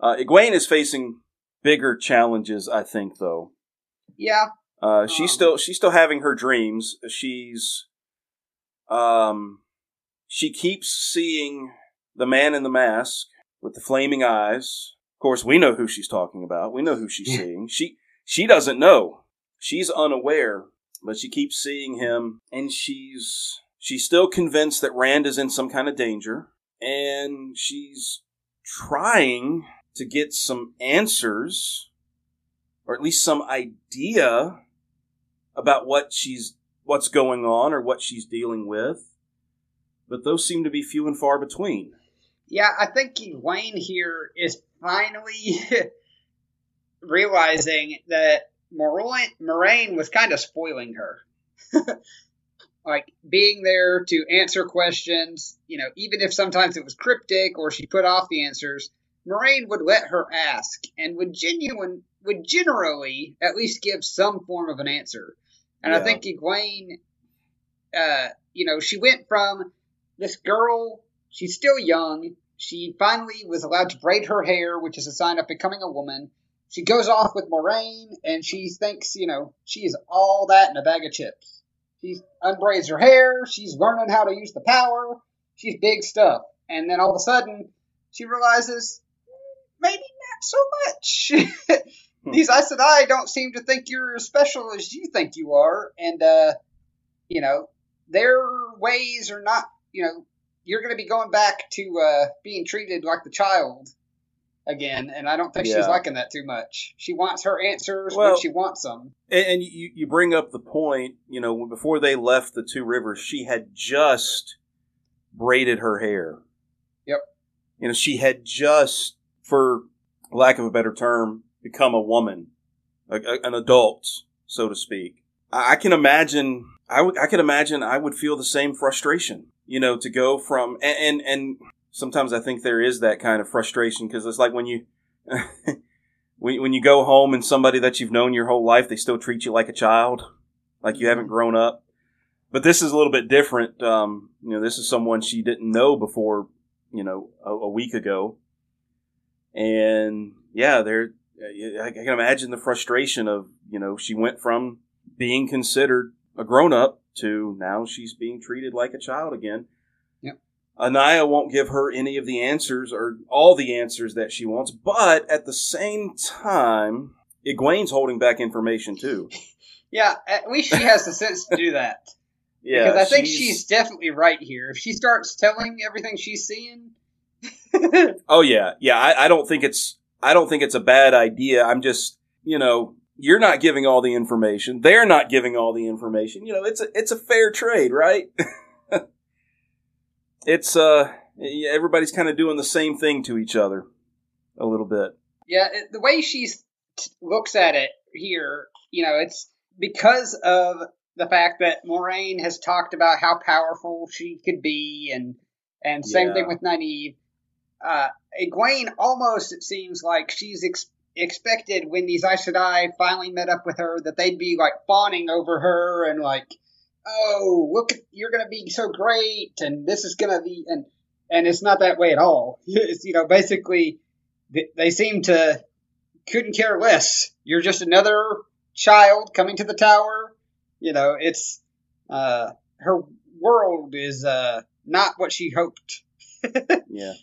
Uh, Egwene is facing bigger challenges, I think, though. Yeah. Uh, she's Um, still she's still having her dreams. She's um she keeps seeing the man in the mask with the flaming eyes. Of course, we know who she's talking about. We know who she's seeing. She she doesn't know. She's unaware, but she keeps seeing him and she's she's still convinced that Rand is in some kind of danger and she's trying to get some answers or at least some idea about what she's what's going on or what she's dealing with but those seem to be few and far between. Yeah, I think Egwene here is finally realizing that Moiraine, Moiraine was kind of spoiling her. like being there to answer questions, you know, even if sometimes it was cryptic or she put off the answers, Moiraine would let her ask and would genuine would generally at least give some form of an answer. And I think Egwene, uh, you know, she went from this girl, she's still young. She finally was allowed to braid her hair, which is a sign of becoming a woman. She goes off with Moiraine, and she thinks, you know, she is all that in a bag of chips. She unbraids her hair. She's learning how to use the power. She's big stuff. And then all of a sudden, she realizes, maybe not so much. These Aes Sedai don't seem to think you're as special as you think you are. And, uh, you know, their ways are not, you know, you're going to be going back to uh, being treated like the child again, and I don't think she's liking that too much. She wants her answers Well- when she wants them. and, and you, you bring up the point you know before they left the two rivers she had just braided her hair Yep. you know she had just for lack of a better term become a woman a, a- an adult so to speak i, I can imagine I would- I can imagine i would feel the same frustration you know to go from and and, and sometimes i think there is that kind of frustration because it's like when you when, when you go home and somebody that you've known your whole life they still treat you like a child like you haven't grown up. But this is a little bit different um, you know this is someone she didn't know before you know a, a week ago. And yeah there i can imagine the frustration of you know she went from being considered a grown-up to now she's being treated like a child again. Anaiya won't give her any of the answers or all the answers that she wants, but at the same time, Egwene's holding back information too. Yeah, at least she has the sense to do that. Yeah, because I think she's, definitely right here. If she starts telling everything she's seeing, Oh yeah, yeah. I, I don't think it's. I don't think it's a bad idea. I'm just, you know, you're not giving all the information. They're not giving all the information. You know, it's a it's a fair trade, right? It's uh, everybody's kind of doing the same thing to each other, a little bit. yeah, the way she t- looks at it here, you know, it's because of the fact that Moiraine has talked about how powerful she could be, and and same Yeah. thing with Nynaeve. Uh, Egwene almost it seems like she's ex- expected when these Aes Sedai finally met up with her that they'd be like fawning over her and like, oh look, you're gonna be so great, and this is gonna be and and it's not that way at all. It's you know basically th- they seem to couldn't care less. You're just another child coming to the tower. You know, it's uh, her world is uh, not what she hoped. yeah.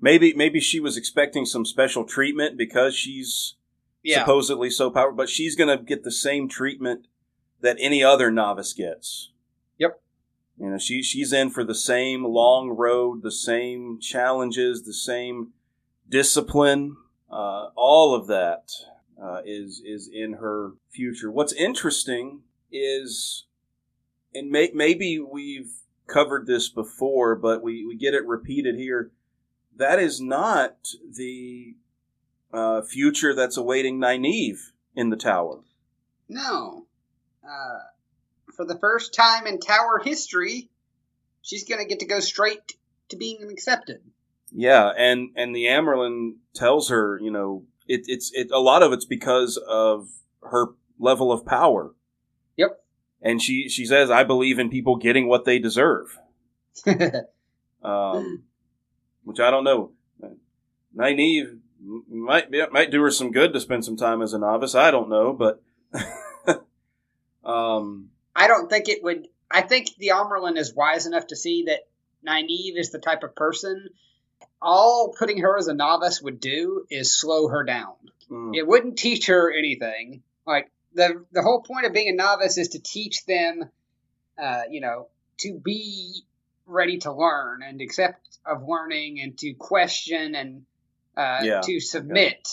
Maybe maybe she was expecting some special treatment because she's Yeah. supposedly so powerful, but she's going to get the same treatment that any other novice gets. You know, she she's in for the same long road, the same challenges, the same discipline. Uh, all of that uh, is is in her future. What's interesting is, and may, maybe we've covered this before, but we, we get it repeated here. That is not the uh, future that's awaiting Nynaeve in the tower. No. Uh, for the first time in tower history, she's going to get to go straight to being accepted. Yeah, and and the Amyrlin tells her, you know, it, it's it a lot of it's because of her level of power, Yep. and she she says, "I believe in people getting what they deserve," um, which I don't know. Nynaeve might be, might do her some good to spend some time as a novice. I don't know, but um, I don't think it would. I think the Amyrlin is wise enough to see that Nynaeve is the type of person. All putting her as a novice would do is slow her down. mm, It wouldn't teach her anything. Like the the whole point of being a novice is to teach them, uh, you know, to be ready to learn and accept of learning and to question and uh, Yeah, to submit.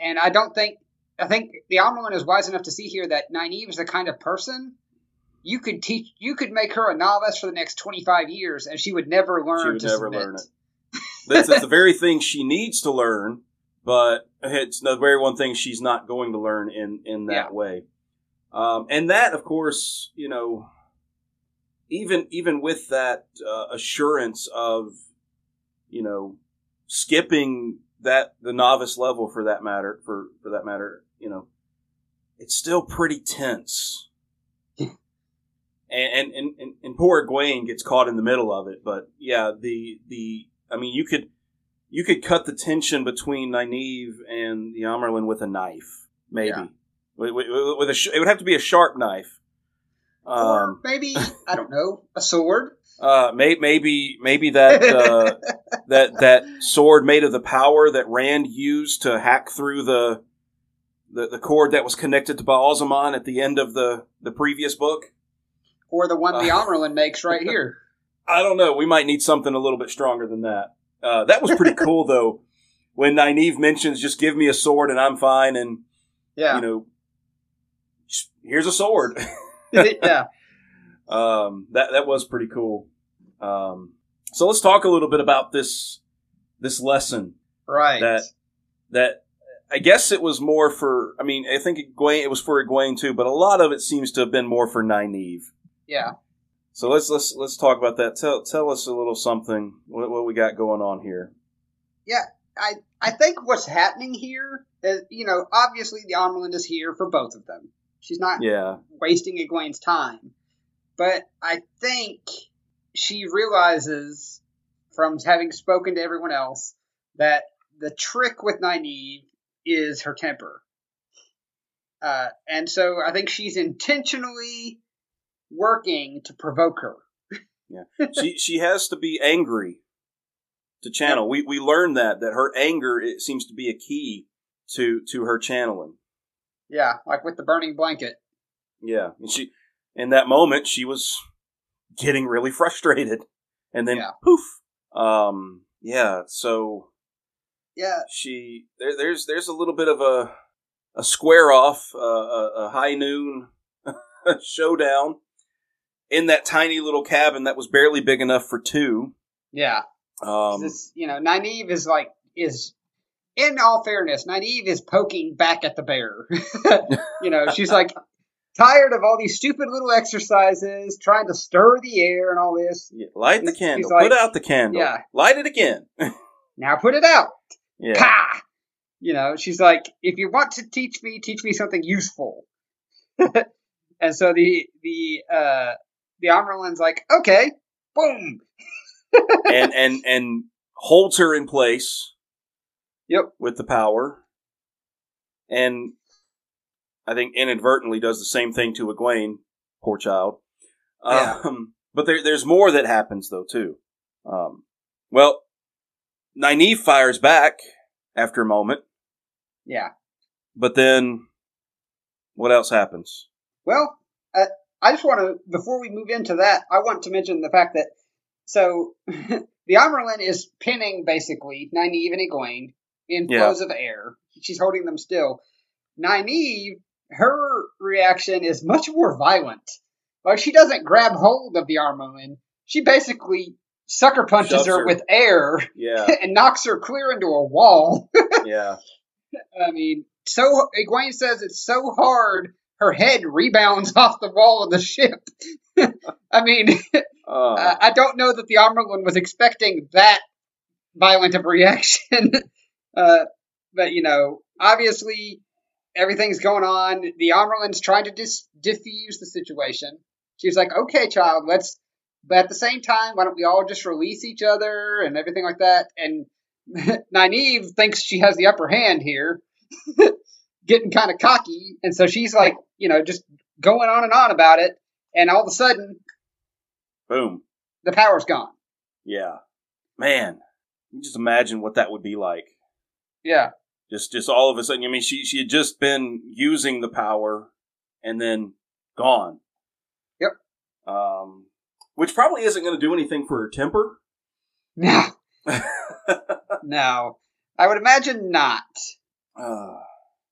And I don't think I think the Amyrlin is wise enough to see here that Nynaeve is the kind of person you could teach. You could make her a novice for the next twenty five years, and she would never learn. She would to never submit. learn it. This is the very thing she needs to learn, but it's the very one thing she's not going to learn in in that Yeah. way. Um, and that, of course, you know, even even with that uh, assurance of, you know, skipping that the novice level for that matter for for that matter, you know, it's still pretty tense. And, and, and, and poor Egwene gets caught in the middle of it, but yeah, the the I mean, you could you could cut the tension between Nynaeve and the Amyrlin with a knife, maybe. Yeah. With, with, with a sh- it would have to be a sharp knife. or Um, maybe I don't know a sword. uh, may, maybe maybe that uh, that that sword made of the power that Rand used to hack through the the, the cord that was connected to Baalzamon at the end of the the previous book. Or the one the Uh. Amyrlin makes right here. I don't know. We might need something a little bit stronger than that. Uh, that was pretty cool, though. When Nynaeve mentions, "Just give me a sword and I'm fine," and Yeah, you know, here's a sword. yeah, um, that that was pretty cool. Um, so let's talk a little bit about this this lesson. right. That That I guess it was more for. I mean, I think Egwene, it was for Egwene too, but a lot of it seems to have been more for Nynaeve. Yeah, So let's let's let's talk about that. Tell tell us a little something. What, what we got going on here? Yeah, I I think what's happening here is, you know, obviously the Amyrlin is here for both of them. She's not Yeah, wasting Egwene's time, but I think she realizes from having spoken to everyone else that the trick with Nynaeve is her temper. Uh, and so I think she's intentionally working to provoke her. yeah, she she has to be angry to channel. We we learned that that her anger it seems to be a key to to her channeling. Yeah, like with the burning blanket. Yeah, and she in that moment she was getting really frustrated, and then Yeah. poof. Um, yeah. So Yeah, she there, there's there's a little bit of a a square off, uh, a, a high noon showdown in that tiny little cabin that was barely big enough for two. yeah. Um, this, you know, Nynaeve is like is in all fairness, Nynaeve is poking back at the bear. you know, she's like tired of all these stupid little exercises, trying to stir the air and all this. yeah, light the candle. like- Put out the candle. Yeah. Light it again. Now put it out. yeah. You know, she's like, if you want to teach me, teach me something useful. and so the the uh the Amyrlin's like, okay, boom. and and and holds her in place. Yep. With the power. and I think inadvertently does the same thing to Egwene. Poor child. Yeah. Um, but there, there's more that happens though too. Um, well, Nynaeve fires back after a moment, Yeah. but then what else happens? Well, uh, I just want to, before we move into that, I want to mention the fact that, so, the Amyrlin is pinning, basically, Nynaeve and Egwene in Yeah. flows of air. She's holding them still. Nynaeve, her reaction is much more violent. Like, she doesn't grab hold of the Amyrlin. She basically sucker punches her, her. with air Yeah, and knocks her clear into a wall. yeah, I mean, so Egwene says it's so hard her head rebounds off the wall of the ship. I mean, uh, I don't know that the Amyrlin was expecting that violent of a reaction. uh, but you know, obviously everything's going on. The Amyrlin's trying to dis- diffuse the situation. She's like, "Okay, child, let's." But at the same time, why don't we all just release each other and everything like that? And Nynaeve thinks she has the upper hand here, getting kind of cocky, and so she's like, you know, just going on and on about it. And all of a sudden, boom. the power's gone. Yeah, man, you just imagine what that would be like. Yeah. Just, just all of a sudden. I mean, she she had just been using the power, and then gone. Yep. Um, which probably isn't going to do anything for her temper. No, no. I would imagine not. Uh,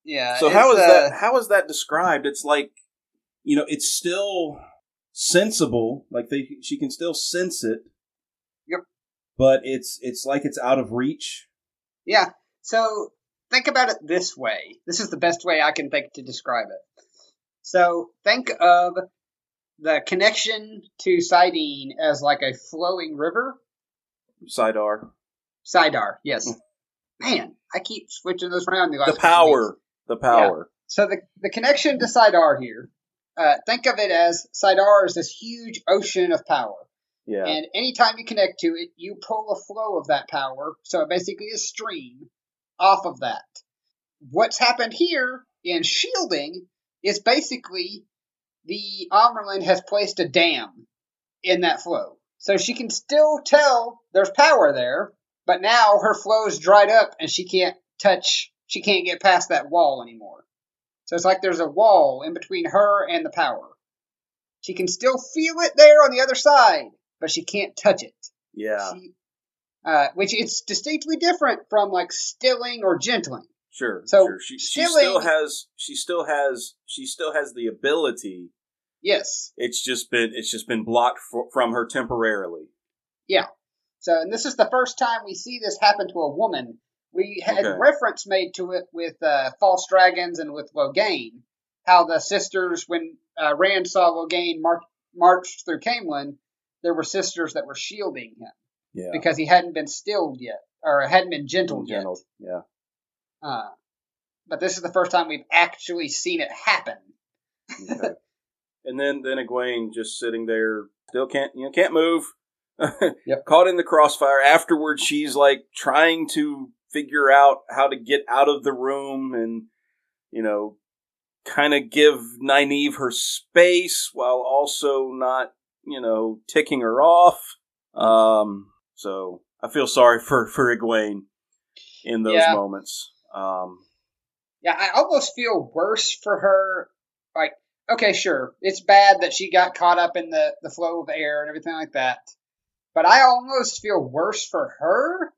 Yeah. so how is it's, that? uh, How is that described? It's like, you know, it's still sensible. Like they, she can still sense it. Yep. But it's it's like it's out of reach. Yeah. So think about it this way. This is the best way I can think to describe it. So think of the connection to saidin as like a flowing river. saidar. saidar, yes. Man, I keep switching those around. The days. power. The power. So the the connection to saidar here. Uh, think of it as saidar is this huge ocean of power. Yeah. And anytime you connect to it, you pull a flow of that power. So it basically is stream off of that. What's happened here in shielding is basically the Amerlin has placed a dam in that flow. So she can still tell there's power there, but now her flow's dried up and she can't touch, she can't get past that wall anymore. So it's like there's a wall in between her and the power. She can still feel it there on the other side, but she can't touch it. yeah. She, uh, which it's distinctly different from like stilling or gentling. Sure. So, sure. She, she still has. She still has. She still has the ability. Yes. It's just been. It's just been blocked fro- from her temporarily. Yeah. So, and this is the first time we see this happen to a woman. We had Okay. reference made to it with uh, False Dragons and with Logain, how the sisters, when uh, Rand saw Logain mar- marched through Caemlyn, there were sisters that were shielding him Yeah. because he hadn't been stilled yet, or hadn't been gentled yet. Gentle. Yeah. Uh, but this is the first time we've actually seen it happen. Okay. and then then Egwene just sitting there, still can't you know can't move. Yep. Caught in the crossfire. Afterwards, she's like trying to figure out how to get out of the room and you know kind of give Nynaeve her space while also not you know ticking her off. Um, so I feel sorry for for Egwene in those Yeah. moments. Um, Yeah, I almost feel worse for her. Like, okay, sure, it's bad that she got caught up in the, the flow of air and everything like that. But I almost feel worse for her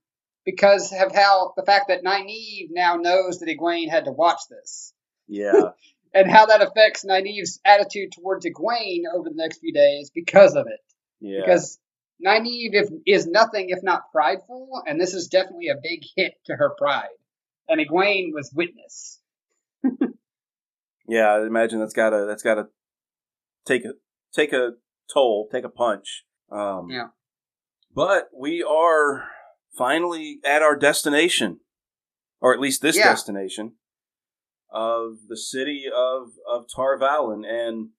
because of how the fact that Nynaeve now knows that Egwene had to watch this. yeah, And how that affects Nynaeve's attitude towards Egwene over the next few days because of it. yeah. Because Nynaeve if, is nothing if not prideful, and this is definitely a big hit to her pride. And Egwene was witness. Yeah, I imagine that's gotta that's gotta take a take a toll, take a punch. Um, Yeah. But we are finally at our destination, or at least this Yeah. destination of the city of of Tar Valon, and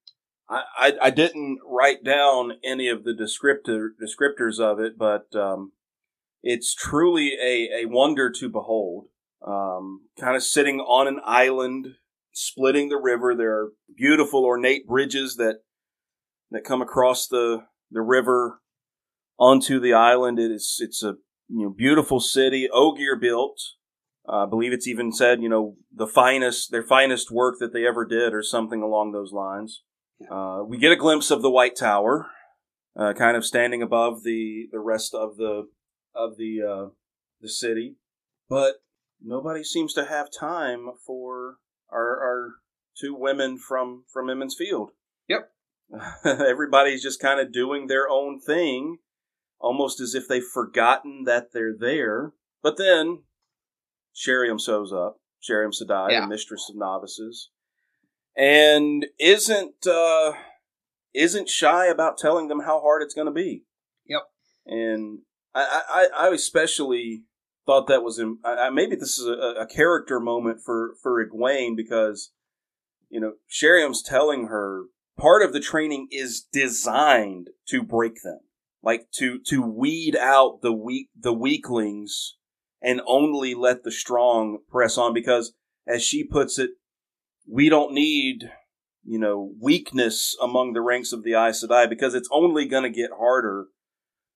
I, I I didn't write down any of the descriptor descriptors of it, but um, it's truly a a wonder to behold. um, kind of sitting on an island, splitting the river. There are beautiful, ornate bridges that that come across the the river onto the island. It is it's a you know beautiful city, Ogier built. Uh, I believe it's even said you know the finest their finest work that they ever did, or something along those lines. Uh, we get a glimpse of the White Tower, uh, kind of standing above the the rest of the of the uh, the city, but nobody seems to have time for our, our two women from from Emond's Field. Yep. Everybody's just kind of doing their own thing, almost as if they've forgotten that they're there. But then Sheriam shows up, Sheriam Sedai, Yeah. the mistress of novices, and isn't uh, isn't shy about telling them how hard it's going to be. Yep. And I, I, I especially thought that was im- I, I, maybe this is a, a character moment for for Egwene because you know Sheriam's telling her part of the training is designed to break them, like to to weed out the weak the weaklings and only let the strong press on because as she puts it, we don't need you know weakness among the ranks of the Aes Sedai because it's only going to get harder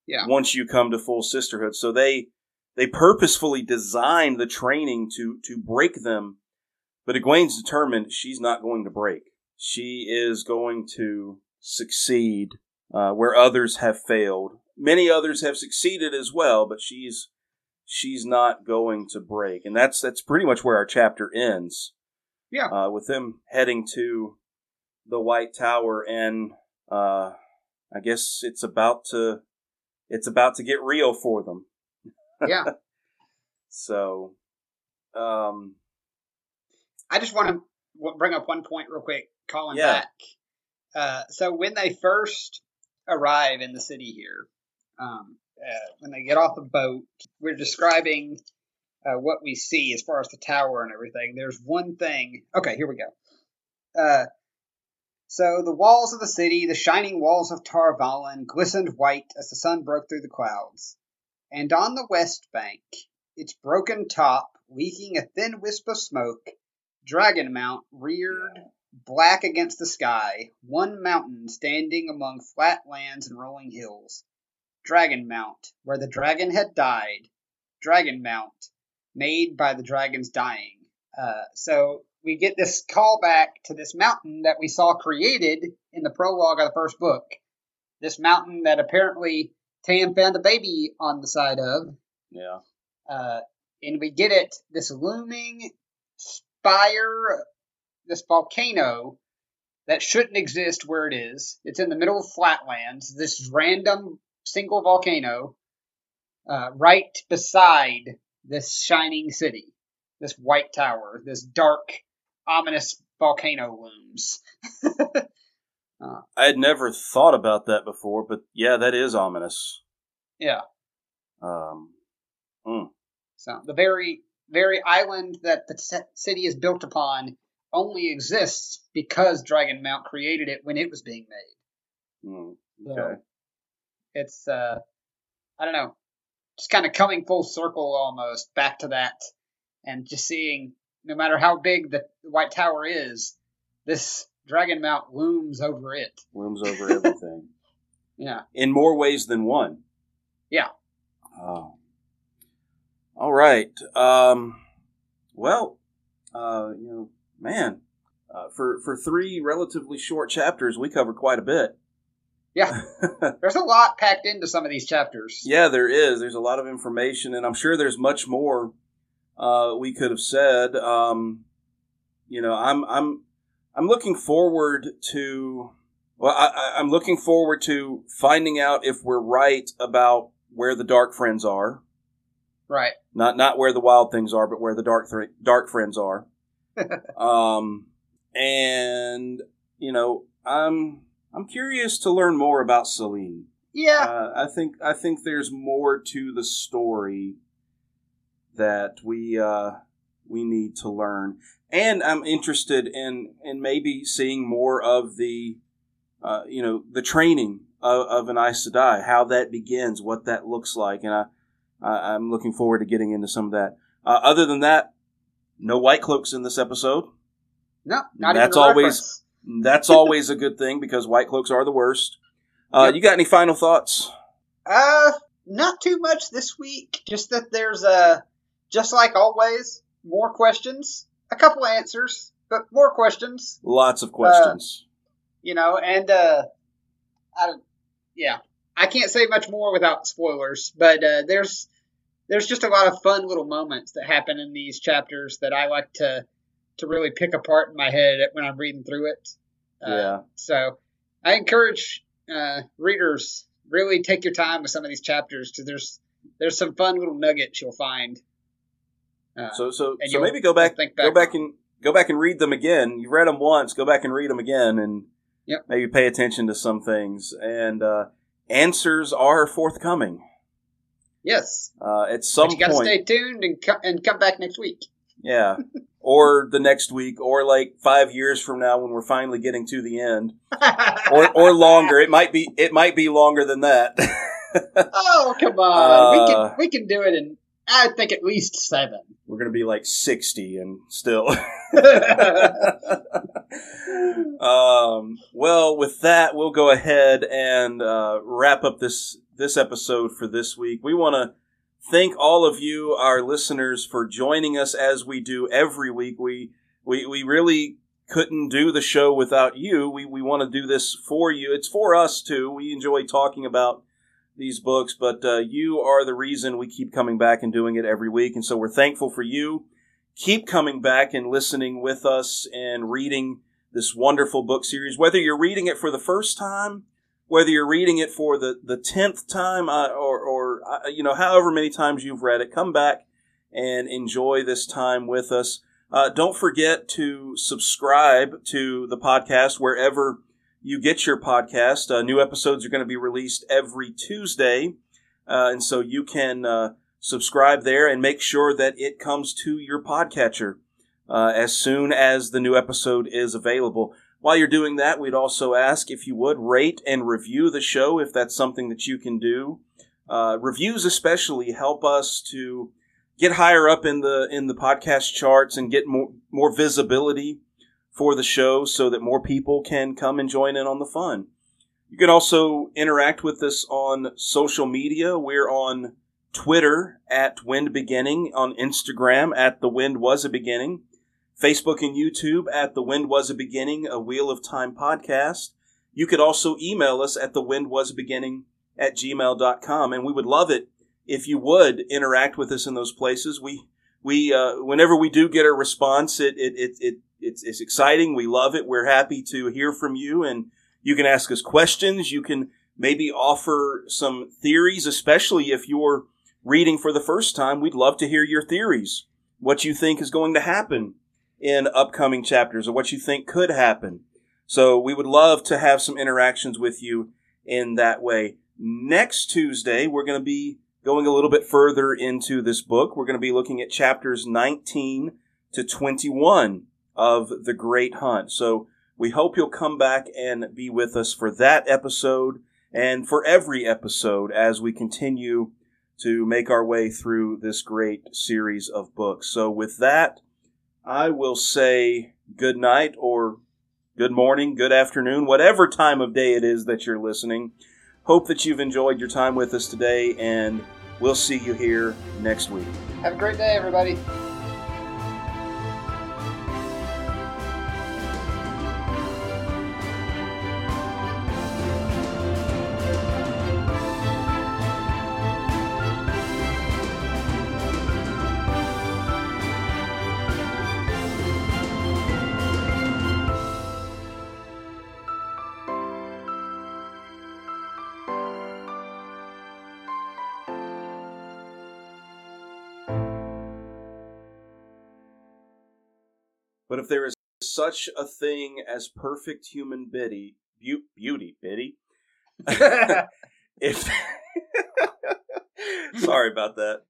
Yeah. once you come to full sisterhood. So they they purposefully designed the training to to break them, but Egwene's determined she's not going to break. She is going to succeed uh, where others have failed. Many others have succeeded as well, but she's she's not going to break, and that's that's pretty much where our chapter ends. Yeah. uh, with them heading to the White Tower, and uh, I guess it's about to it's about to get real for them. Yeah. So, um, I just want to bring up one point real quick, calling Yeah. back. Uh, so when they first arrive in the city here, um, uh, when they get off the boat, we're describing uh, what we see as far as the tower and everything. There's one thing. Okay, here we go. Uh, so the walls of the city, the shining walls of Tar Valon, glistened white as the sun broke through the clouds. And on the west bank, its broken top leaking a thin wisp of smoke, Dragon Mount reared black against the sky, one mountain standing among flat lands and rolling hills. Dragon Mount, where the dragon had died. Dragon Mount, made by the dragon's dying. Uh, so we get this callback to this mountain that we saw created in the prologue of the first book. This mountain that apparently Tam found a baby on the side of. yeah, Uh, and we get it this looming spire, this volcano that shouldn't exist where it is. It's in the middle of flatlands. This random single volcano, uh, right beside this shining city, this white tower, this dark, ominous volcano looms. I had never thought about that before, but yeah, that is ominous. yeah. Um, mm, So the very very island that the city is built upon only exists because Dragon Mount created it when it was being made. mm, So okay. It's uh I don't know, just kind of coming full circle almost back to that and just seeing no matter how big the White Tower is, this Dragon Mount looms over it. Looms over everything Yeah. in more ways than one. Yeah. Oh. All right. Um, well, uh, you know, man, uh, for for three relatively short chapters, we covered quite a bit. Yeah. There's a lot packed into some of these chapters. Yeah, there is. There's a lot of information, and I'm sure there's much more uh, we could have said. Um, you know, I'm I'm I'm looking forward to. Well, I, I'm looking forward to finding out if we're right about where the dark friends are. Right. Not not where the wild things are, but where the dark thr dark friends are. um, and you know, I'm I'm curious to learn more about Selene. Yeah. Uh, I think I think there's more to the story that we uh, we need to learn, and I'm interested in in maybe seeing more of the uh, you know the training of, of an Aes Sedai, how that begins, what that looks like, and I, I I'm looking forward to getting into some of that. Uh, other than that, no white cloaks in this episode. No, not That's even a always-. That's always a good thing because white cloaks are the worst. Uh, Yep. You got any final thoughts? Uh, not too much this week. Just that there's uh, just like always, more questions, a couple answers, but more questions. Lots of questions. You know, and uh, I, yeah, I can't say much more without spoilers. But uh, there's there's just a lot of fun little moments that happen in these chapters that I like to to really pick apart in my head when I'm reading through it. Uh, yeah. So I encourage uh, readers really take your time with some of these chapters because there's there's some fun little nuggets you'll find. Uh, So so so maybe go back, think go back back and go back and read them again. You read them once, go back and read them again, and Yep. maybe pay attention to some things. And uh, answers are forthcoming yes, uh, at some but you got to point. stay tuned and co- and come back next week. Yeah. or the next week, or like five years from now when we're finally getting to the end, or or longer. It might be it might be longer than that. oh come on, we Uh, can we can do it in I think at least seven. we're gonna be like sixty and still. um, well, with that, we'll go ahead and uh, wrap up this this episode for this week. We want to thank all of you, our listeners, for joining us as we do every week. We we we really couldn't do the show without you. We we want to do this for you. It's for us too. We enjoy talking about these books, but uh, you are the reason we keep coming back and doing it every week, and so we're thankful for you. Keep coming back and listening with us and reading this wonderful book series. Whether you're reading it for the first time, whether you're reading it for the the tenth time, uh, or or uh, you know however many times you've read it, come back and enjoy this time with us. Uh, don't forget to subscribe to the podcast wherever you get your podcast. Uh, new episodes are going to be released every Tuesday, uh, and so you can uh, subscribe there and make sure that it comes to your podcatcher uh, as soon as the new episode is available. While you're doing that, we'd also ask if you would rate and review the show if that's something that you can do. Uh, reviews especially help us to get higher up in the in the podcast charts and get more more visibility for the show so that more people can come and join in on the fun. You can also interact with us on social media. We're on Twitter at Wind Beginning, on Instagram at The Wind Was a Beginning, Facebook and YouTube at The Wind Was a Beginning, a Wheel of Time podcast. You could also email us at The Wind Was Beginning at gmail.com, and we would love it if you would interact with us in those places. We we uh, whenever we do get a response, it it, it, it it's, it's exciting. We love it. We're happy to hear from you, and you can ask us questions. You can maybe offer some theories, especially if you're reading for the first time. We'd love to hear your theories. What you think is going to happen in upcoming chapters, or what you think could happen. So we would love to have some interactions with you in that way. Next Tuesday, we're going to be going a little bit further into this book. We're going to be looking at chapters 19 to 21 of The Great Hunt. So we hope you'll come back and be with us for that episode and for every episode as we continue to make our way through this great series of books. So with that, I will say good night or good morning, good afternoon, whatever time of day it is that you're listening. Hope that you've enjoyed your time with us today, and we'll see you here next week. Have a great day, everybody. But if there is such a thing as perfect human beauty, beau- beauty, Biddy, if sorry about that.